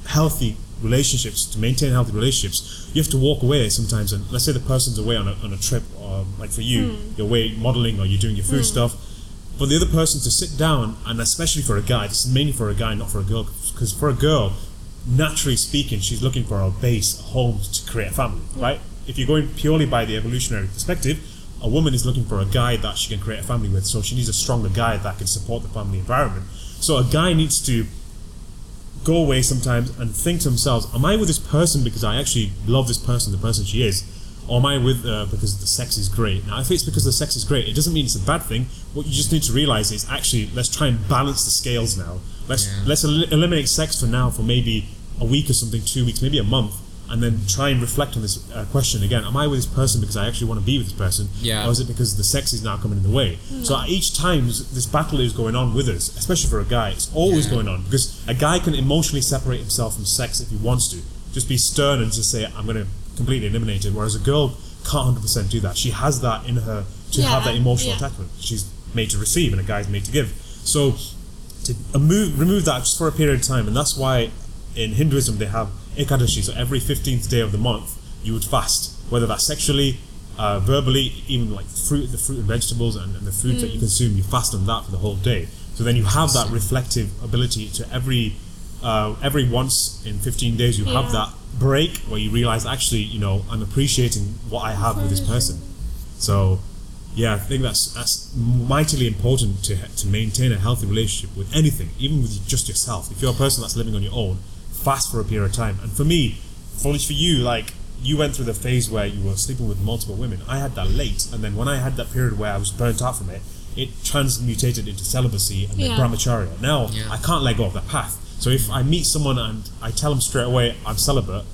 healthy relationships to maintain healthy relationships you have to walk away sometimes and let's say the person's away on a, on a trip or like for you Hmm. you're away modeling or you're doing your food hmm. stuff for the other person to sit down and especially for a guy this is mainly for a guy not for a girl because for a girl naturally speaking she's looking for a base a home to create a family hmm. right if you're going purely by the evolutionary perspective a woman is looking for a guy that she can create a family with so she needs a stronger guy that can support the family environment so a guy needs to go away sometimes and think to themselves, am I with this person because I actually love this person, the person she is? Or am I with her because the sex is great? Now, if it's because the sex is great, it doesn't mean it's a bad thing. What you just need to realize is actually, let's try and balance the scales now. Let's Yeah. let's el- eliminate sex for now for maybe a week or something, two weeks, maybe a month, and then try and reflect on this uh, question again. Am I with this person because I actually want to be with this person? Yeah. Or is it because the sex is now coming in the way? So each time this battle is going on with us, especially for a guy, it's always Yeah. going on because a guy can emotionally separate himself from sex if he wants to. Just be stern and just say, I'm going to completely eliminate it. Whereas a girl can't 100% do that. She has that in her to Yeah, have that emotional yeah. attachment. She's made to receive and a guy's made to give. So to uh, move, remove that just for a period of time. And that's why in Hinduism they have Ekadashi. So every 15th day of the month you would fast, whether that's sexually, uh, verbally, even like fruit, the fruit and vegetables and, and the food that you consume, you fast on that for the whole day. So then you have that reflective ability to every uh, every once in 15 days you have that break where you realize actually you know I'm appreciating what I have with this person. So yeah, I think that's that's mightily important to to maintain a healthy relationship with anything, even with just yourself. If you're a person that's living on your own, fast for a period of time. And for me, for for you, like you went through the phase where you were sleeping with multiple women. I had that late, and then when I had that period where I was burnt out from it, it transmutated into celibacy and then Yeah. brahmacharya. Now Yeah. I can't let go of that path. So if I meet someone and I tell them straight away I'm celibate,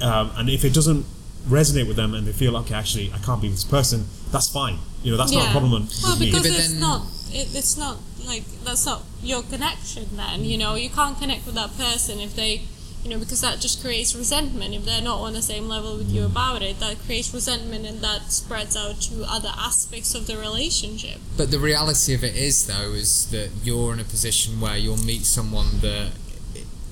um, and if it doesn't resonate with them and they feel okay, actually I can't be with this person, that's fine. You know, that's not a problem on- Well, with me. because it's then- not. It, it's not like that's not your connection. Then you know you can't connect with that person if they, you know, because that just creates resentment. If they're not on the same level with you about it, that creates resentment, and that spreads out to other aspects of the relationship. But the reality of it is, though, is that you're in a position where you'll meet someone that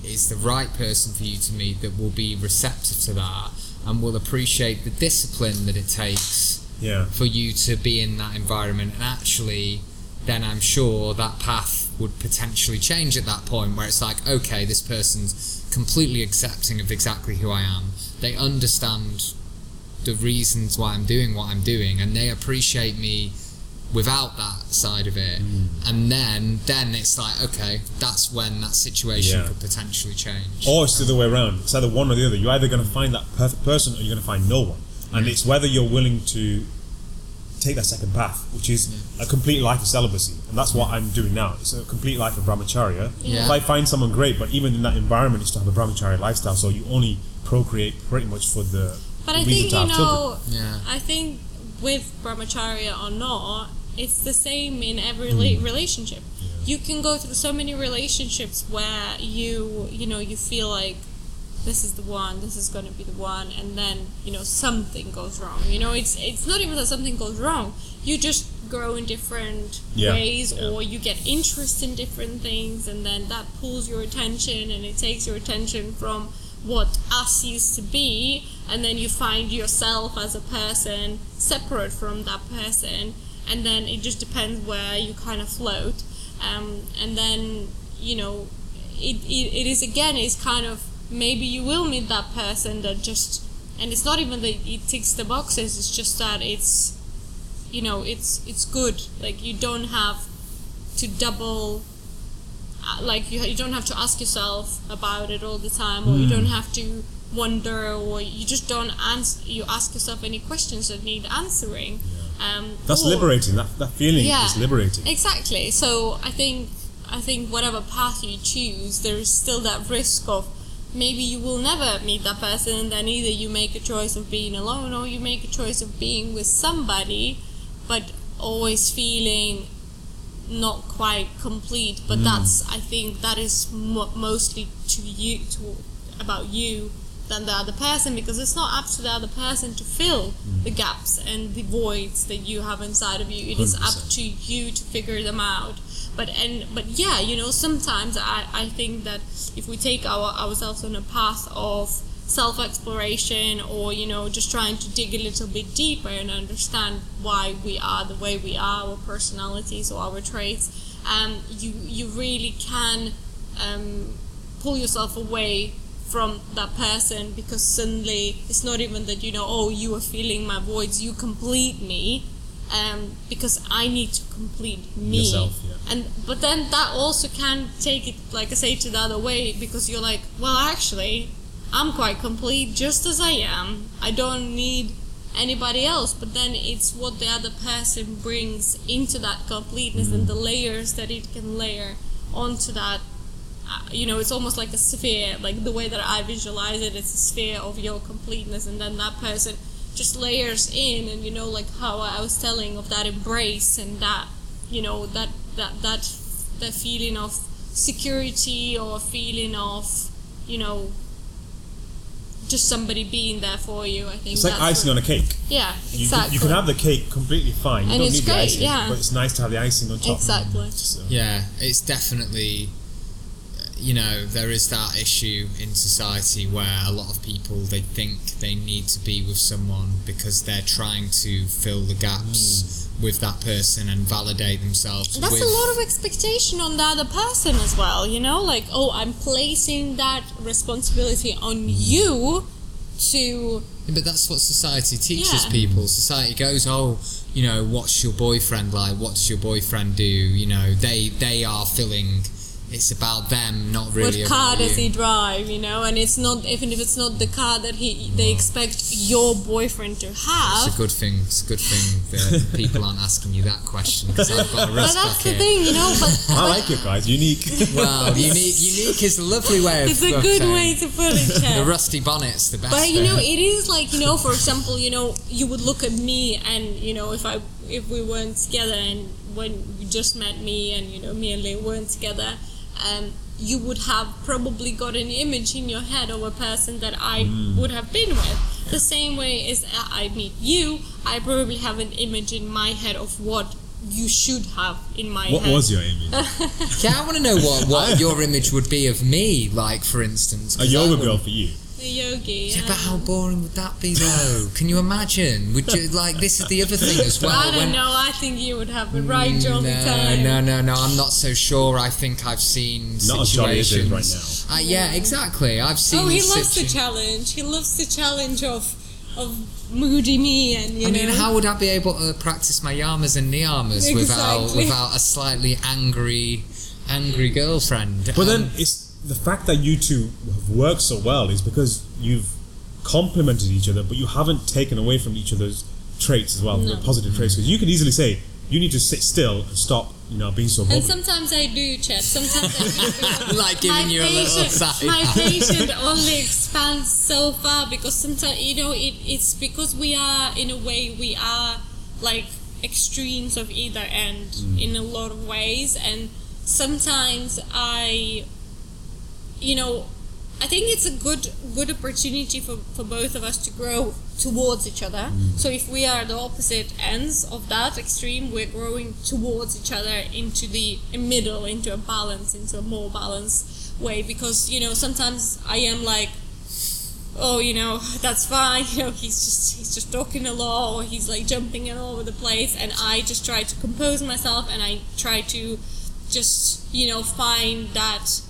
is the right person for you to meet that will be receptive to that and will appreciate the discipline that it takes yeah. for you to be in that environment. And actually, then I'm sure that path would potentially change at that point where it's like, okay, this person's completely accepting of exactly who I am. They understand the reasons why I'm doing what I'm doing and they appreciate me without that side of it mm. and then then it's like okay that's when that situation Yeah. could potentially change Or it's the other way around. It's either one or the other. You're either going to find that perfect person or you're going to find no one. And it's whether you're willing to take that second path, which is a complete life of celibacy. And that's what I'm doing now. It's a complete life of brahmacharya. Yeah. If I find someone great, but even in that environment, it's to have a brahmacharya lifestyle. So you only procreate pretty much for the But I reason think to you have children. know. yeah I think with brahmacharya or not, it's the same in every rela- mm. relationship. You can go through so many relationships where you, you know, you feel like this is the one, this is going to be the one, and then you know something goes wrong. You know, it's it's not even that something goes wrong. You just grow in different Yeah, ways, yeah. or you get interest in different things, and then that pulls your attention, and it takes your attention from what us used to be, and then you find yourself as a person separate from that person, and then it just depends where you kind of float, um, and then you know, it, it, it is again is kind of maybe you will meet that person that just, and it's not even that it ticks the boxes, it's just that it's, you know, it's it's good. Like you don't have to double uh, like you, you don't have to ask yourself about it all the time or you don't have to wonder or you just don't answer you ask yourself any questions that need answering um, That's or- liberating. That, that feeling Yeah. is liberating. exactly so i think i think whatever path you choose there's still that risk of maybe you will never meet that person and then either you make a choice of being alone or you make a choice of being with somebody but always feeling not quite complete. But mm. that's i think that is mo- mostly to you to about you than the other person because it's not up to the other person to fill mm. the gaps and the voids that you have inside of you. It is up 100%. to you to figure them out but and but yeah you know sometimes i i think that if we take our ourselves on a path of self exploration or you know just trying to dig a little bit deeper and understand why we are the way we are our personalities or our traits um you you really can um pull yourself away from that person because suddenly it's not even that you know oh you are feeling my voids you complete me um, because I need to complete me Yourself. And but then that also can take it like I say to the other way because you're like well actually I'm quite complete just as I am. I don't need anybody else. But then it's what the other person brings into that completeness and the layers that it can layer onto that. Uh, you know, it's almost like a sphere, like the way that I visualize it, it's a sphere of your completeness, and then that person just layers in, and you know, like how I was telling of that embrace and that, you know, that that that that feeling of security or feeling of, you know, just somebody being there for you. I think It's like that's icing what- on a cake. Yeah, You, exactly. you can have the cake completely fine. You And don't it's need the great, icing, yeah. but it's nice to have the icing on top. exactly. So, Yeah, it's definitely, you know, there is that issue in society where a lot of people they think they need to be with someone because they're trying to fill the gaps mm. With that person and validate themselves. That's with, a lot of expectation on the other person as well, you know? Like, oh, I'm placing that responsibility on you to. But that's what society teaches Yeah. people. Society goes, oh, you know, what's your boyfriend like? What's your boyfriend do? You know, they they are filling. It's about them, not really what about car does you. he drive, you know? And it's not, even if it's not the car that he they expect your boyfriend to have. It's a good thing. It's a good thing that people aren't asking you that question because I've got a rusty bonnet. But rust that's the bucket. thing, you know? But, I but like it, guys. Unique. Well, unique, unique is a lovely way of. it's a good saying- way to put it, The rusty bonnet's the best. But you know, it is like you know, for example, you know, you would look at me, and you know, if I if we weren't together, and when you just met me, and you know, me and Lee weren't together, um, you would have probably got an image in your head of a person that I would have been with. The same way as I meet you, I probably have an image in my head of what you should have in my what head. was your image? yeah, I want to know what, what your image would be of me, like for instance. a yoga would- girl for you. A yogi? Yeah, um, but how boring would that be though? Can you imagine? Would you like this is the other thing as well? I don't when- know. I think you would have the right all the no, time. no, no, no. I'm not so sure. I think I've seen Not as jolly as it is right now. Uh, yeah, exactly. I've seen. Oh, he loves the challenge. He loves the challenge of of moody me and you I mean, know. how would I be able to practice my yamas and niyamas without without a slightly angry, angry girlfriend? But Um, then it's the fact that you two have worked so well is because you've complemented each other, but you haven't taken away from each other's traits as well, the No. positive traits. Because you could easily say, you need to sit still and stop, you know, being so and sometimes I do, Chet. Sometimes I do. Like giving my you a little patient- side My eye. patient only expands so far because sometimes you know it, it's because we are in a way we are like extremes of either end Mm. in a lot of ways and sometimes I you know I think it's a good good opportunity for, for both of us to grow towards each other. Mm. So if we are the opposite ends of that extreme, we're growing towards each other into the middle, into a balance, into a more balanced way. Because you know sometimes I am like, oh, you know that's fine. You know he's just he's just talking a lot, or he's like jumping all over the place, and I just try to compose myself, and I try to just you know find that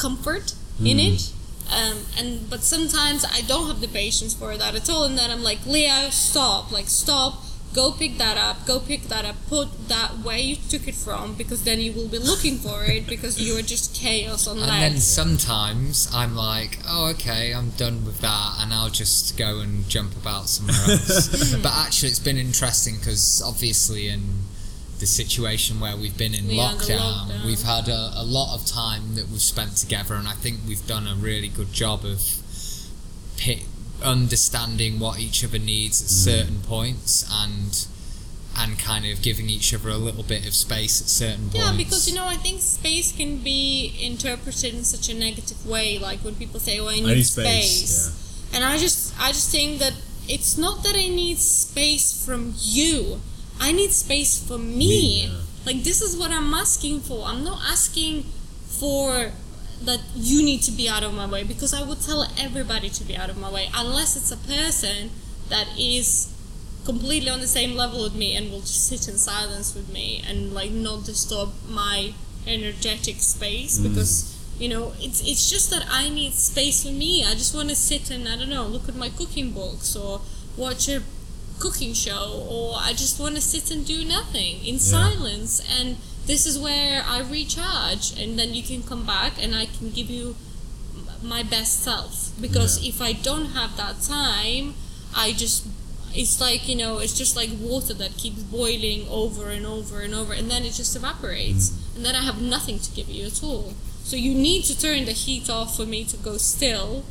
comfort in it. Um, and but sometimes I don't have the patience for that at all, and then I'm like, Leo, stop! Like, stop! Go pick that up. Go pick that up. Put that where you took it from, because then you will be looking for it because you are just chaos on And then sometimes I'm like, oh, okay, I'm done with that, and I'll just go and jump about somewhere else. but actually, it's been interesting because obviously, in the situation where we've been in Yeah, the lockdown, lockdown. we've had a, a lot of time that we've spent together, and I think we've done a really good job of pi understanding what each other needs at mm. certain points and and kind of giving each other a little bit of space at certain points. Yeah, because you know, I think space can be interpreted in such a negative way. Like when people say, "Oh, I need, need space,", space, and I just, I just think that it's not that I need space from you. I need space for me. Me, yeah. Like this is what I'm asking for. I'm not asking for that you need to be out of my way because I would tell everybody to be out of my way unless it's a person that is completely on the same level with me and will just sit in silence with me and like not disturb my energetic space mm. because you know it's it's just that I need space for me. I just want to sit and I don't know look at my cooking books or watch a cooking show or I just want to sit and do nothing in silence. And this is where I recharge and then you can come back and I can give you my best self. Because Yeah. if I don't have that time I just it's like you know it's just like water that keeps boiling over and over and over and then it just evaporates. Mm. And then I have nothing to give you at all. So you need to turn the heat off for me to go still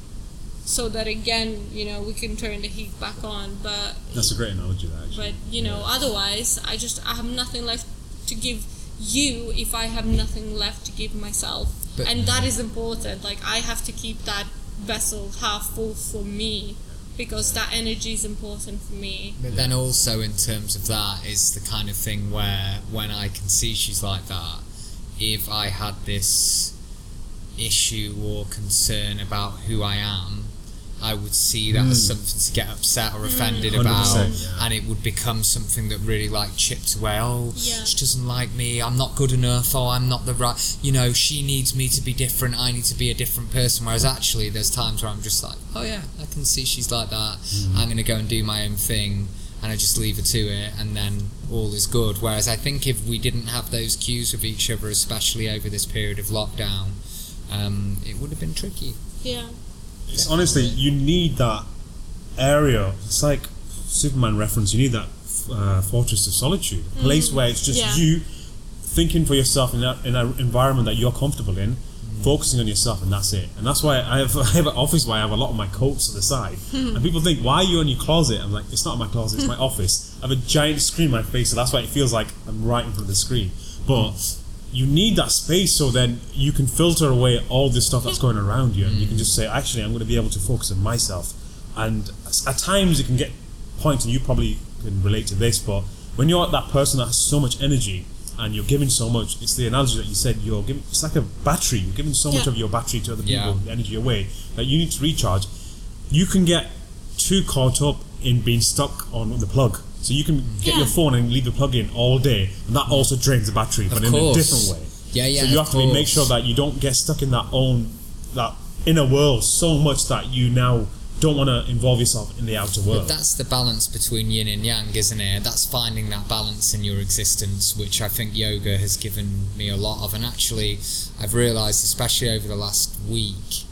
so that again you know we can turn the heat back on but That's a great analogy, that actually. but you know otherwise i just i have nothing left to give you if i have nothing left to give myself. But- and that is important. Like i have to keep that vessel half full for me because that energy is important for me. But then also in terms of that is the kind of thing where when I can see she's like that, if I had this issue or concern about who I am, I would see that as hmm. something to get upset or hmm. offended 100%, about, yeah. and it would become something that really like chipped away. Oh, Yeah. she doesn't like me. I'm not good enough. Oh, I'm not the right. You know, she needs me to be different. I need to be a different person. Whereas actually, there's times where I'm just like, oh yeah, I can see she's like that. Hmm. I'm gonna go and do my own thing, and I just leave her to it, and then all is good. Whereas I think if we didn't have those cues with each other, especially over this period of lockdown, um, it would have been tricky. yeah It's honestly, you need that area. It's like Superman reference. You need that uh, fortress of solitude, a place mm, where it's just Yeah. you thinking for yourself in, that, in an environment that you're comfortable in, mm. focusing on yourself, and that's it. And that's why I have, I have an office where I have a lot of my coats to the side. Hmm. and people think, why are you in your closet? I'm like, it's not my closet, it's my office. I have a giant screen in my face, so that's why it feels like I'm right in front of the screen. But you need that space so then you can filter away all this stuff that's going around you and you can just say actually i'm going to be able to focus on myself. And at times it can get points and you probably can relate to this but when you're that person that has so much energy and you're giving so much it's the analogy that you said you're giving it's like a battery. You're giving so much of your battery to other Yeah. people the energy away that you need to recharge. You can get too caught up in being stuck on the plug so you can get your phone and leave the plug in all day and that also drains the battery but in a different way Yeah, yeah. so you of have to be, make sure that you don't get stuck in that own that inner world so much that you now don't want to involve yourself in the outer But world. that's the balance between yin and yang, isn't it? That's finding that balance in your existence, which I think yoga has given me a lot of. And actually, I've realised, especially over the last week,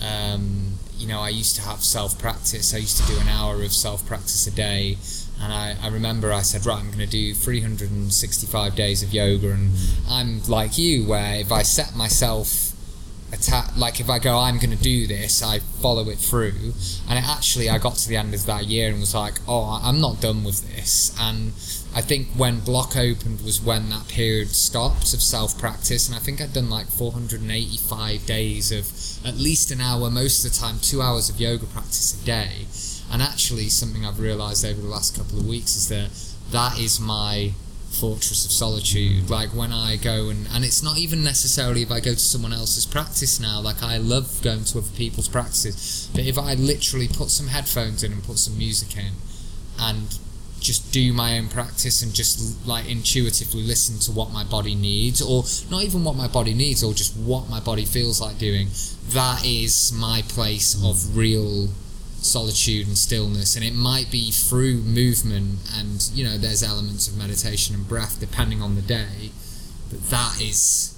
um, you know, I used to have self practice. I used to do an hour of self practice a day. And I, I remember I said, right, I'm going to do 365 days of yoga. And I'm like you, where if I set myself attack. Like if I go, I'm going to do this, I follow it through. And it actually, I got to the end of that year and was like, oh, I'm not done with this. And I think when Blok opened was when that period stopped of self practice, and I think I'd done like 485 days of at least an hour, most of the time, two hours of yoga practice a day. And actually, something I've realised over the last couple of weeks is that that is my fortress of solitude. Like when I go and and it's not even necessarily if I go to someone else's practice now. Like I love going to other people's practices, but if I literally put some headphones in and put some music in, and just do my own practice and just like intuitively listen to what my body needs or not even what my body needs or just what my body feels like doing that is my place of real solitude and stillness and it might be through movement and you know there's elements of meditation and breath depending on the day but that is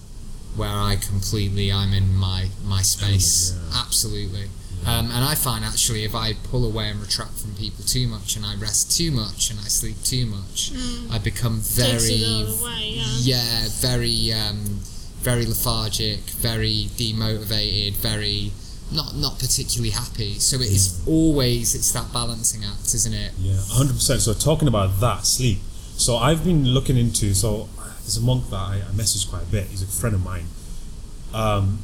where I completely I'm in my my space yeah. absolutely um, and I find actually if I pull away and retract from people too much and I rest too much and I sleep too much I become Mm. Very away, yeah. yeah, very um, very lethargic, very demotivated, very not not particularly happy. So it is always it's that balancing act, isn't it? Yeah, hundred percent. So talking about that sleep. So I've been looking into. So there's a monk that I, I messaged quite a bit. He's a friend of mine. Um,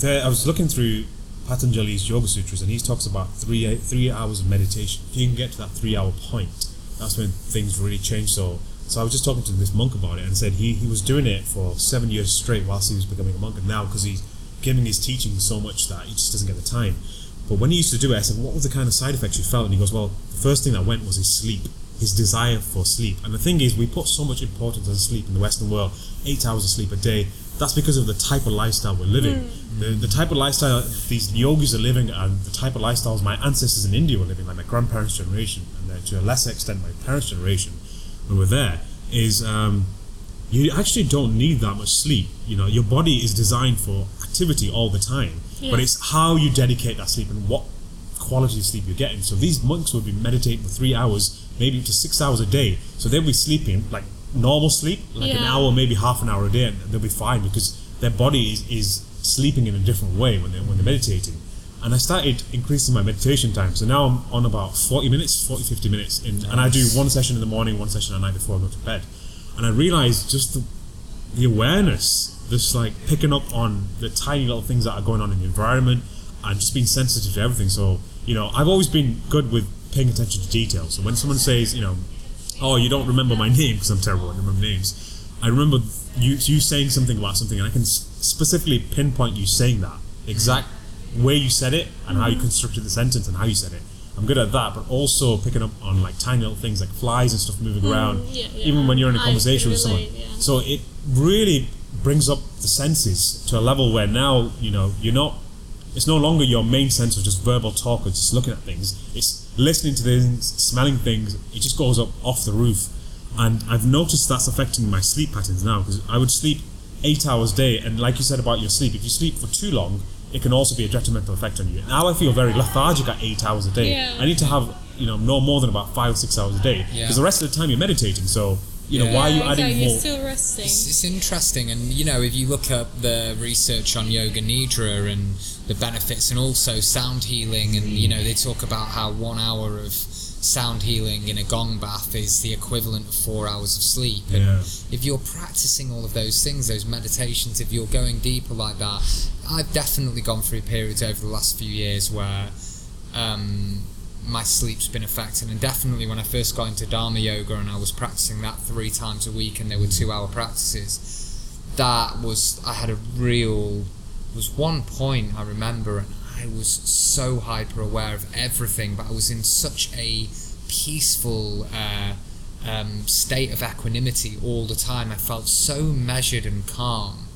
there, I was looking through Patanjali's Yoga Sutras, and he talks about three three hours of meditation. If you can get to that three hour point, that's when things really change. So, so I was just talking to this monk about it, and said he he was doing it for seven years straight whilst he was becoming a monk, and now because he's giving his teaching so much that he just doesn't get the time. But when he used to do it, I said, "What were the kind of side effects you felt?" And he goes, "Well, the first thing that went was his sleep, his desire for sleep." And the thing is, we put so much importance on sleep in the Western world. Eight hours of sleep a day. That's because of the type of lifestyle we're living. The, the type of lifestyle these yogis are living, and the type of lifestyles my ancestors in India were living, like my grandparents' generation, and then to a lesser extent my parents' generation, when we're there, is um, you actually don't need that much sleep. You know, your body is designed for activity all the time, Yeah. but it's how you dedicate that sleep and what quality of sleep you're getting. So these monks would be meditating for three hours, maybe up to six hours a day. So they'll be sleeping like normal sleep, like an hour, maybe half an hour a day, and they'll be fine because their body is, is sleeping in a different way when they're when they're meditating. And I started increasing my meditation time. So now I'm on about 40 minutes, 40, 50 minutes. In, and I do one session in the morning, one session at night before I go to bed. And I realized just the, the awareness, just like picking up on the tiny little things that are going on in the environment and just being sensitive to everything. So, you know, I've always been good with paying attention to details. So when someone says, you know, oh, you don't remember my name because I'm terrible at remembering names, I remember you, you saying something about something and I can specifically pinpoint you saying that exact way you said it and how you constructed the sentence and how you said it. I'm good at that, but also picking up on like tiny little things like flies and stuff moving around, yeah, yeah. even when you're in a conversation with someone. yeah. So it really brings up the senses to a level where now you know you're not. It's no longer your main sense of just verbal talk or just looking at things. It's listening to things, smelling things. It just goes up off the roof, and I've noticed that's affecting my sleep patterns now because I would sleep eight hours a day, and like you said about your sleep, if you sleep for too long, it can also be a detrimental effect on you. Now I feel very lethargic at eight hours a day. Yeah. I need to have you know no more than about five or six hours a day because Yeah. the rest of the time you're meditating. So you know Yeah. why are you adding exactly. more? Still resting. It's, it's interesting, and you know, if you look up the research on yoga nidra and the benefits, and also sound healing, and you know, they talk about how one hour of sound healing in a gong bath is the equivalent of four hours of sleep. And Yeah. if you're practicing all of those things, those meditations, if you're going deeper like that, I've definitely gone through periods over the last few years where um, my sleep's been affected, and definitely when I first got into Dharma yoga and I was practicing that three times a week, and there were two-hour practices, that was I had a real was one point I remember, and I was so hyper aware of everything, but I was in such a peaceful. Uh, um, state of equanimity all the time. I felt so measured and calm.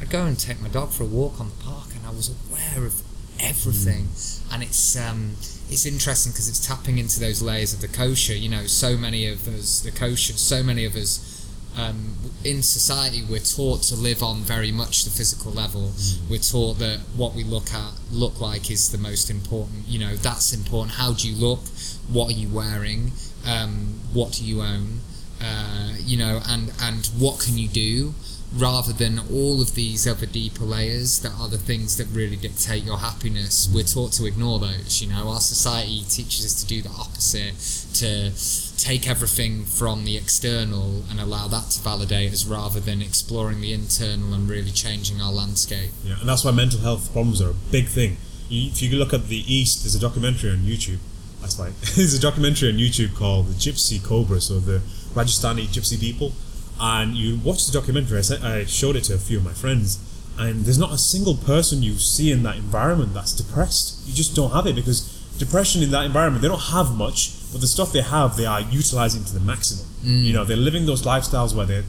I'd go and take my dog for a walk on the park, and I was aware of everything. And it's um, it's interesting because it's tapping into those layers of the kosha. You know, so many of us, the kosha, so many of us. Um, in society, we're taught to live on very much the physical level. We're taught that what we look at, look like, is the most important. You know, that's important. How do you look? What are you wearing? Um, what do you own? Uh, you know, and and what can you do? Rather than all of these other deeper layers that are the things that really dictate your happiness. We're taught to ignore those. You know, our society teaches us to do the opposite, to take everything from the external and allow that to validate us rather than exploring the internal and really changing our landscape. Yeah, and that's why mental health problems are a big thing. If you look at the East, there's a documentary on YouTube. That's right. there's a documentary on YouTube called the Gypsy Cobra, so the Rajasthani Gypsy people. And you watch the documentary. I, I showed it to a few of my friends, and there's not a single person you see in that environment that's depressed. You just don't have it because depression in that environment, they don't have much, but the stuff they have, they are utilizing to the maximum. Mm. You know, they're living those lifestyles where they're,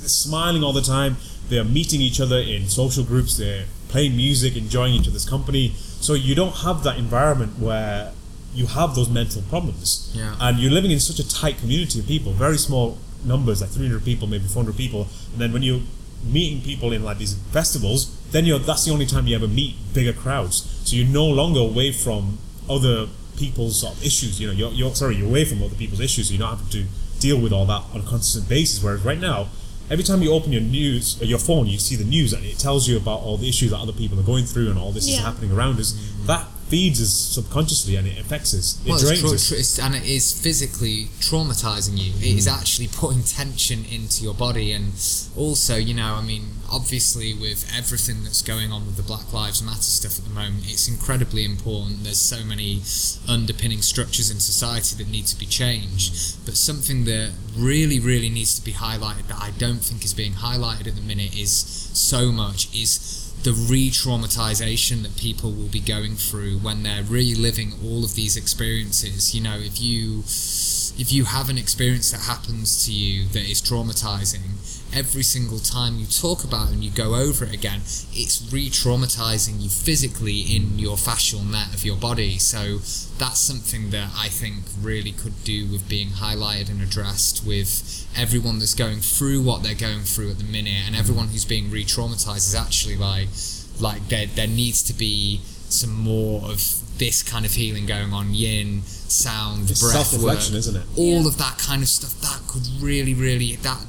they're smiling all the time. They're meeting each other in social groups. They're playing music, enjoying each other's company. So you don't have that environment where you have those mental problems. Yeah. And you're living in such a tight community of people, very small numbers, like 300 people, maybe 400 people. And then when you're meeting people in like these festivals, then you're that's the only time you ever meet bigger crowds. So you're no longer away from other people's sort of issues. You know, you're, you're sorry, you're away from other people's issues. So you're not having to deal with all that on a constant basis. Whereas right now, every time you open your news, uh, your phone, you see the news and it tells you about all the issues that other people are going through and all this is happening around us. That feeds us subconsciously and it affects us. It Well, it's tra- us. tra- it's, and it is physically traumatizing you. It Mm. is actually putting tension into your body, and also, you know, I mean, obviously, with everything that's going on with the Black Lives Matter stuff at the moment, it's incredibly important. There's so many underpinning structures in society that need to be changed. But something that really, really needs to be highlighted that I don't think is being highlighted at the minute is so much is the re-traumatization that people will be going through when they're reliving all of these experiences. You know if you if you have an experience that happens to you that is traumatizing every single time you talk about it and you go over it again. It's re-traumatizing you physically in your fascial net of your body. So that's something that i think really could do with being highlighted and addressed with everyone that's going through what they're going through at the minute. And everyone who's being re-traumatized is actually like like there there needs to be some more of this kind of healing going on. Yin sound It's breath self-reflection, work, isn't it? all Yeah. of that kind of stuff. That could really really that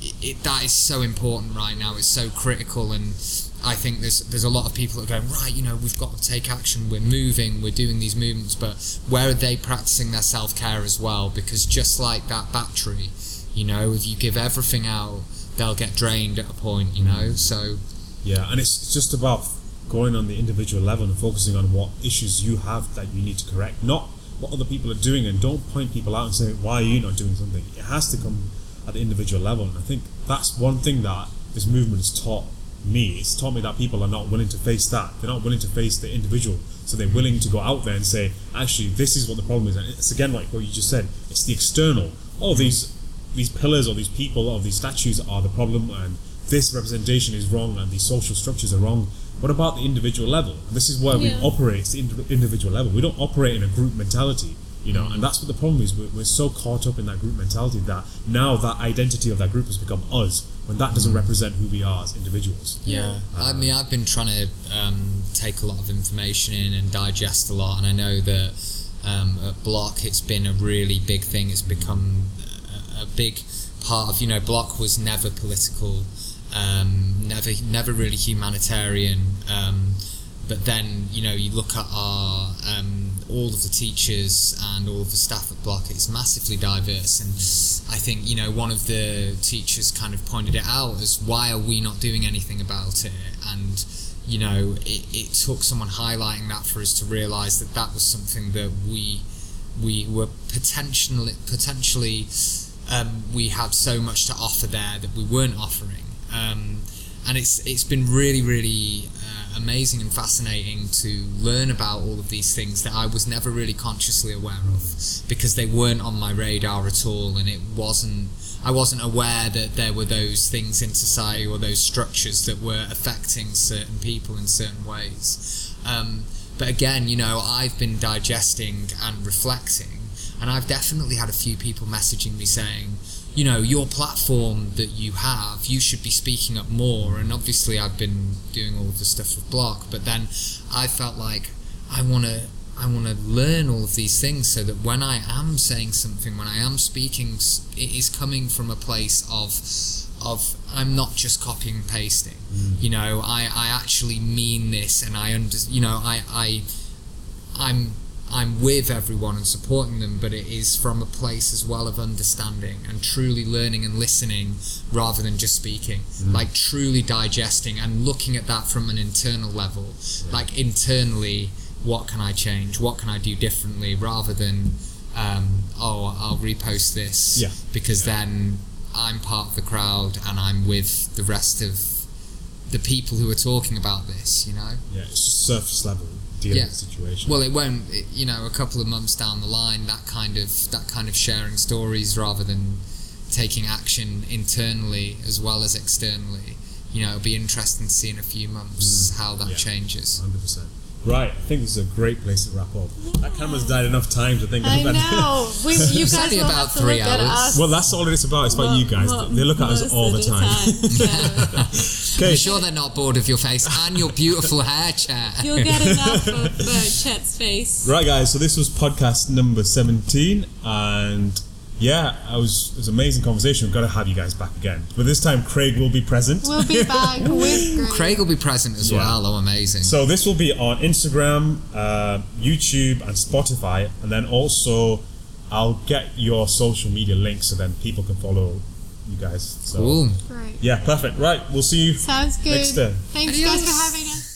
it, that is so important right now. It's so critical and I think there's there's a lot of people that are going right you know we've got to take action. We're moving. We're doing these movements. But where are they practicing their self-care as well? Because just like that battery you know if you give everything out they'll get drained at a point you know? So Yeah, and it's just about going on the individual level and focusing on what issues you have that you need to correct, not what other people are doing. And don't point people out and say, "Why are you not doing something?" It has to come at the individual level. And I think that's one thing that this movement has taught me. It's taught me that people are not willing to face that. They're not willing to face the individual. So they're willing to go out there and say, "Actually, this is what the problem is." And it's again like what you just said. It's the external. Oh, these these pillars or these people or these statues are the problem and this representation is wrong and these social structures are wrong. What about the individual level? This is where we operate, it's the indi- individual level. We don't operate in a group mentality, you know, and that's what the problem is. We're, we're so caught up in that group mentality that now that identity of that group has become us when that doesn't represent who we are as individuals. Yeah, I mean, I've been trying to um, take a lot of information in and digest a lot, and I know that um, at Blok it's been a really big thing. It's become a, a big part of you know Blok was never political, um, never never really humanitarian. Um, but then you know you look at our um, all of the teachers and all of the staff at Blok. It's massively diverse, and I think you know one of the teachers kind of pointed it out as why are we not doing anything about it? And you know it, it took someone highlighting that for us to realise that that was something that we we were potentially potentially um, we had so much to offer there that we weren't offering. Um, and it's it's been really really amazing and fascinating to learn about all of these things that I was never really consciously aware of because they weren't on my radar at all and it wasn't I wasn't aware that there were those things in society or those structures that were affecting certain people in certain ways. Um, but again you know I've been digesting and reflecting and I've definitely had a few people messaging me saying you know your platform that you have you should be speaking up more and obviously I've been doing all of the stuff with Blok but then I felt like I want to I want to learn all of these things so that when I am saying something when I am speaking it is coming from a place of of I'm not just copying and pasting. Mm. You know, I, I actually mean this, and I under you know I I I'm I'm with everyone and supporting them, but it is from a place as well of understanding and truly learning and listening rather than just speaking. Like truly digesting and looking at that from an internal level. Like internally, what can I change? What can I do differently? Rather than, um, oh, I'll repost this Yeah. because then I'm part of the crowd and I'm with the rest of the people who are talking about this. You know. Yeah, it's just surface level dealing Yeah. with the situation. Well, it won't. It, you know, a couple of months down the line, that kind of that kind of sharing stories rather than taking action internally as well as externally. You know, it'll be interesting to see in a few months mm. how that Yeah. changes. 100%. Right, I think this is a great place to wrap up. That camera's died enough times, I think. I that- know. We, you It's guys only will about have to three look at hours. us Well, that's all it is about. It's about you guys. mo- they look at us all of the time. Yeah. Okay, I'm sure they're not bored of your face and your beautiful hair, chair. You'll get enough of uh, Chet's face. Right, guys. So this was podcast number seventeen, and yeah, I was it was an amazing conversation. We've got to have you guys back again, but this time Craig will be present. We'll be back with Greg. Craig will be present as Yeah. well. Oh, amazing. So this will be on Instagram, uh, YouTube, and Spotify, and then also I'll get your social media links so then people can follow you guys. So cool. Great. yeah, perfect. Right, we'll see you Sounds good. next time. Thanks guys for having having